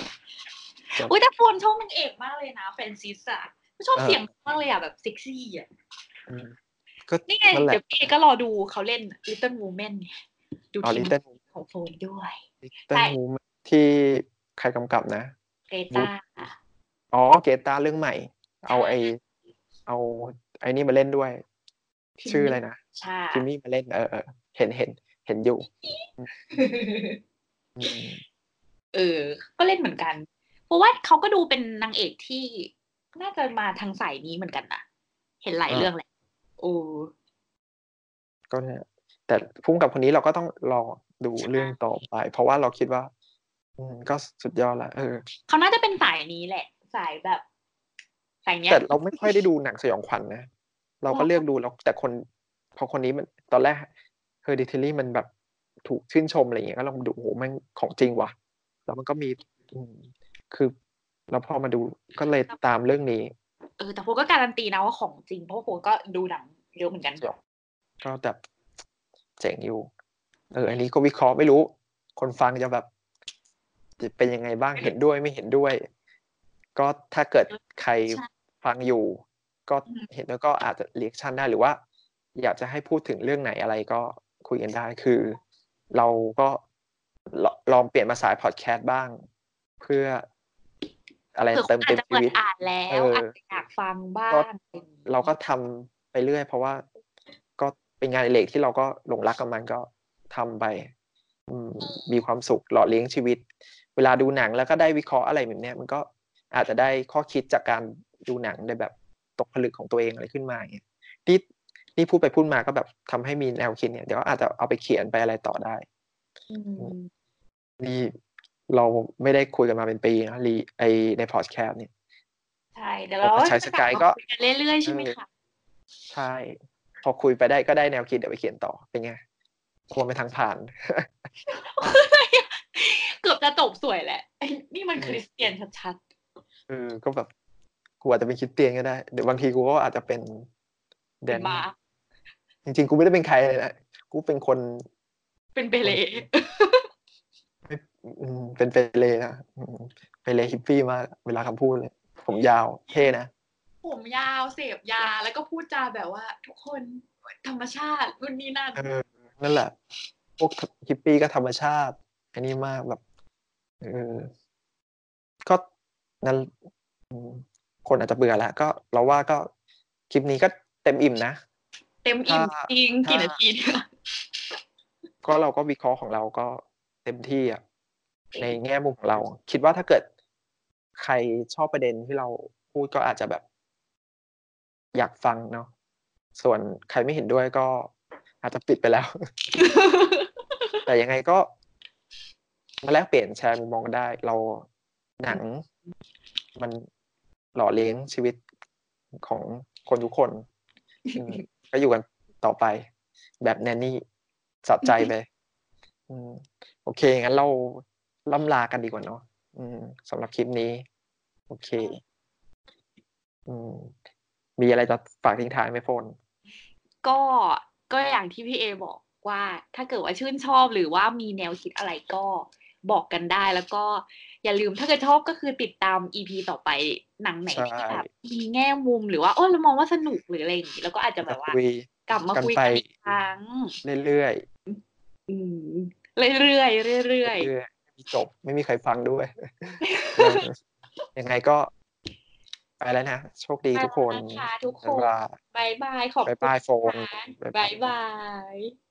จบอุ้ยแต่โฟนชอบนางเอกมากเลยนะเฟรนซิสอะ ชอบเออเสียงมากเลยอะแบบเซ็กซี่อะอืมก็นี่ไงนั่นแหละเดี๋ยวพี่ก็รอดูเขาเล่น Little Women ไงดูอ๋อทีลิมตเติ้ลของโฟนด้วยลิตเติ้ใช่ลมูมที่ใครกำกับนะเกตาอ๋อเกตาเรื่องใหม่ เอาไอเอาไอ้นี่มาเล่นด้วย ชื่ออะไรนะใช่จิมมี่มาเล่นเออเออเห็นเห็นเห็นอยู่อืมเออ ก็เล่นเหมือนกัน เพราะว่าเขาก็ดูเป็นนางเอกที่ น่าจะมาทางสายนี้เหมือนกันนะเห็นหลายเรื่องแหละโอ้ก็เนี่ยแต่พุ่งกับคนนี้เราก็ต้องรอดูเรื่องต่อไป เพราะว่าเราคิดว่า อืมก็สุดยอดละเออเขาน่าจะเป็นสายนี้แหละ สายแบบสายเนี้ยแต่เราไม่ค่อยได้ดูหนังสยองขวัญนะเราก็อ๋อเลือกดูแล้วแต่คน พอคนนี้มันตอนแรกเฮอร์ดิทิลี่มันแบบถูกชื่นชมอะไรอย่างเงี้ยก็ลองดูโอ้โหมันของจริงว่ะ แล้วมันก็มีอืมคือ แล้วพอมาดูก็เลยตามเรื่องนี้ เออแต่โฟก็การันตีนะว่าของจริง เพราะโฟก็ดูหนังเยอะเหมือนกันก็แบบเจ๋งอยู่ เออ อันนี้ก็วิเคราะห์ไม่รู้ คนฟังจะแบบจะเป็นยังไงบ้างเห็นด้วยไม่เห็นด้วย ก็ถ้าเกิดใครใช่ฟังอยู่ ก็อืมเห็นแล้วก็อาจจะเรียกชันได้หรือว่า อยากจะให้พูดถึงเรื่องไหนอะไรก็คุยกันได้คือ เราก็ลลองเปลี่ยนมาสายพอดแคสต์บ้าง เพื่อ อะไรเผื่อคเติมนอาเต็จมจะชีเปิดวิตอ่านแล้วเออออาจจะอยากฟังบ้างก็อะไรอย่างงี้เราก็ทำไปเรื่อย เพราะว่าก็เป็นงานอดิเล็กที่เราก็หลงรักกับมันก็ทำไปอืมมีความสุขหล่อเลี้ยงชีวิต เวลาดูหนังแล้วก็ได้วิเคราะห์อะไรแบบเนี้ยมันก็อาจจะได้ข้อคิดจากการดูหนังในแบบตกผลึกของตัวเองอะไรขึ้นมาอย่างเงี้ยนี่นี่พูดไปพูดมาก็แบบทำให้มีแนวคิดเนี่ยเดี๋ยวอาจจะเอาไปเขียนไปอะไรต่อได้อืมนี่ เราไม่ได้คุยกันมาเป็นปีนะรีไอในพอดแคสต์เนี่ยใช่ช่เดี๋ยวเราใช้สกายก็คุยกันเรื่อยๆใช่ไหมคะใช่ พอคุยไปได้ก็ได้แนวคิดเดี๋ยวไปเขียนต่อเป็นไงควรไปทางผ่านเกือบจะจบสวยแหละไอ้นี่มันคริสเตียนชัดเออก็แบบกูอาจจะเป็นคริดเตียนก็ได้เดี๋ยวบางทีกูก็อาจจะเป็นๆแดเป็นนมาจริงๆ กูไม่ได้เป็นใครเลยนะ กูเป็นคน เป็นเปเล่อืม เป็นเปเรนะอืมเปเรฮิปปี้มากเวลาคำพูดเลยผมยาวเท่นะผมยาวเสพยาแล้วก็พูดจาแบบว่า ทุกคนธรรมชาตินู่นนี่นั่นเออนั่นแหละ พวกฮิปปี้ก็ธรรมชาติ อันนี้มากแบบเออก็นั่นอืมคนอาจจะเบื่อแล้วก็เราว่าก็คลิปนี้ก็เต็มอิ่มนะ เต็มอิ่มถ้าจริงกี่ถ้านาทีเนี่ยก็เราก็วิเคราะห์ของเราก็ เต็มที่อะในแง่มุมของเรา คิดว่าถ้าเกิดใครชอบประเด็นที่เราพูดก็อาจจะแบบ อยากฟังเนาะส่วนใครไม่เห็นด้วยก็อาจจะปิดไปแล้ว แต่ยังไงก็มาแลกเปลี่ยนแชร์มุมมองกันได้ เราหนังมันหล่อเลี้ยงชีวิตของคนทุกคนอืมก็อยู่กันต่อไป แบบแนนนี่สัใจไปอืม โอเค งั้นเราล่ำลากันดีกว่าเนาะอืมสำหรับคลิปนี้ โอเค อืม มีอะไรจะฝากทิ้งท้ายไหมโฟน ก็ก็อย่างที่พี่เอบอกว่า ถ้าเกิดว่าชื่นชอบหรือว่ามีแนวคิดอะไรก็บอกกันได้แล้วก็อย่าลืมถ้าเกิดชอบก็คือติดตามอีพีต่อไปหนังไหนใช่ที่แบบมีแง่มุมหรือว่าโอ้เรามองว่าสนุกหรืออะไรอย่างนี้แล้วก็อาจจะแบบว่าคุยกลับมากันคุยไปกันอีกครั้งเรื่อยอืม เรื่อยๆเรื่อยๆๆเรื่อยๆไม่มีจบ ไม่มีใครฟังด้วยเออยังไงก็ไปแล้วนะ โชคดีทุกคนไปแล้วนะคะทุกคนบ๊ายบายบายบาย ขอบคุณบ๊ายบายโฟนค่ะบ๊ายบายบายบาย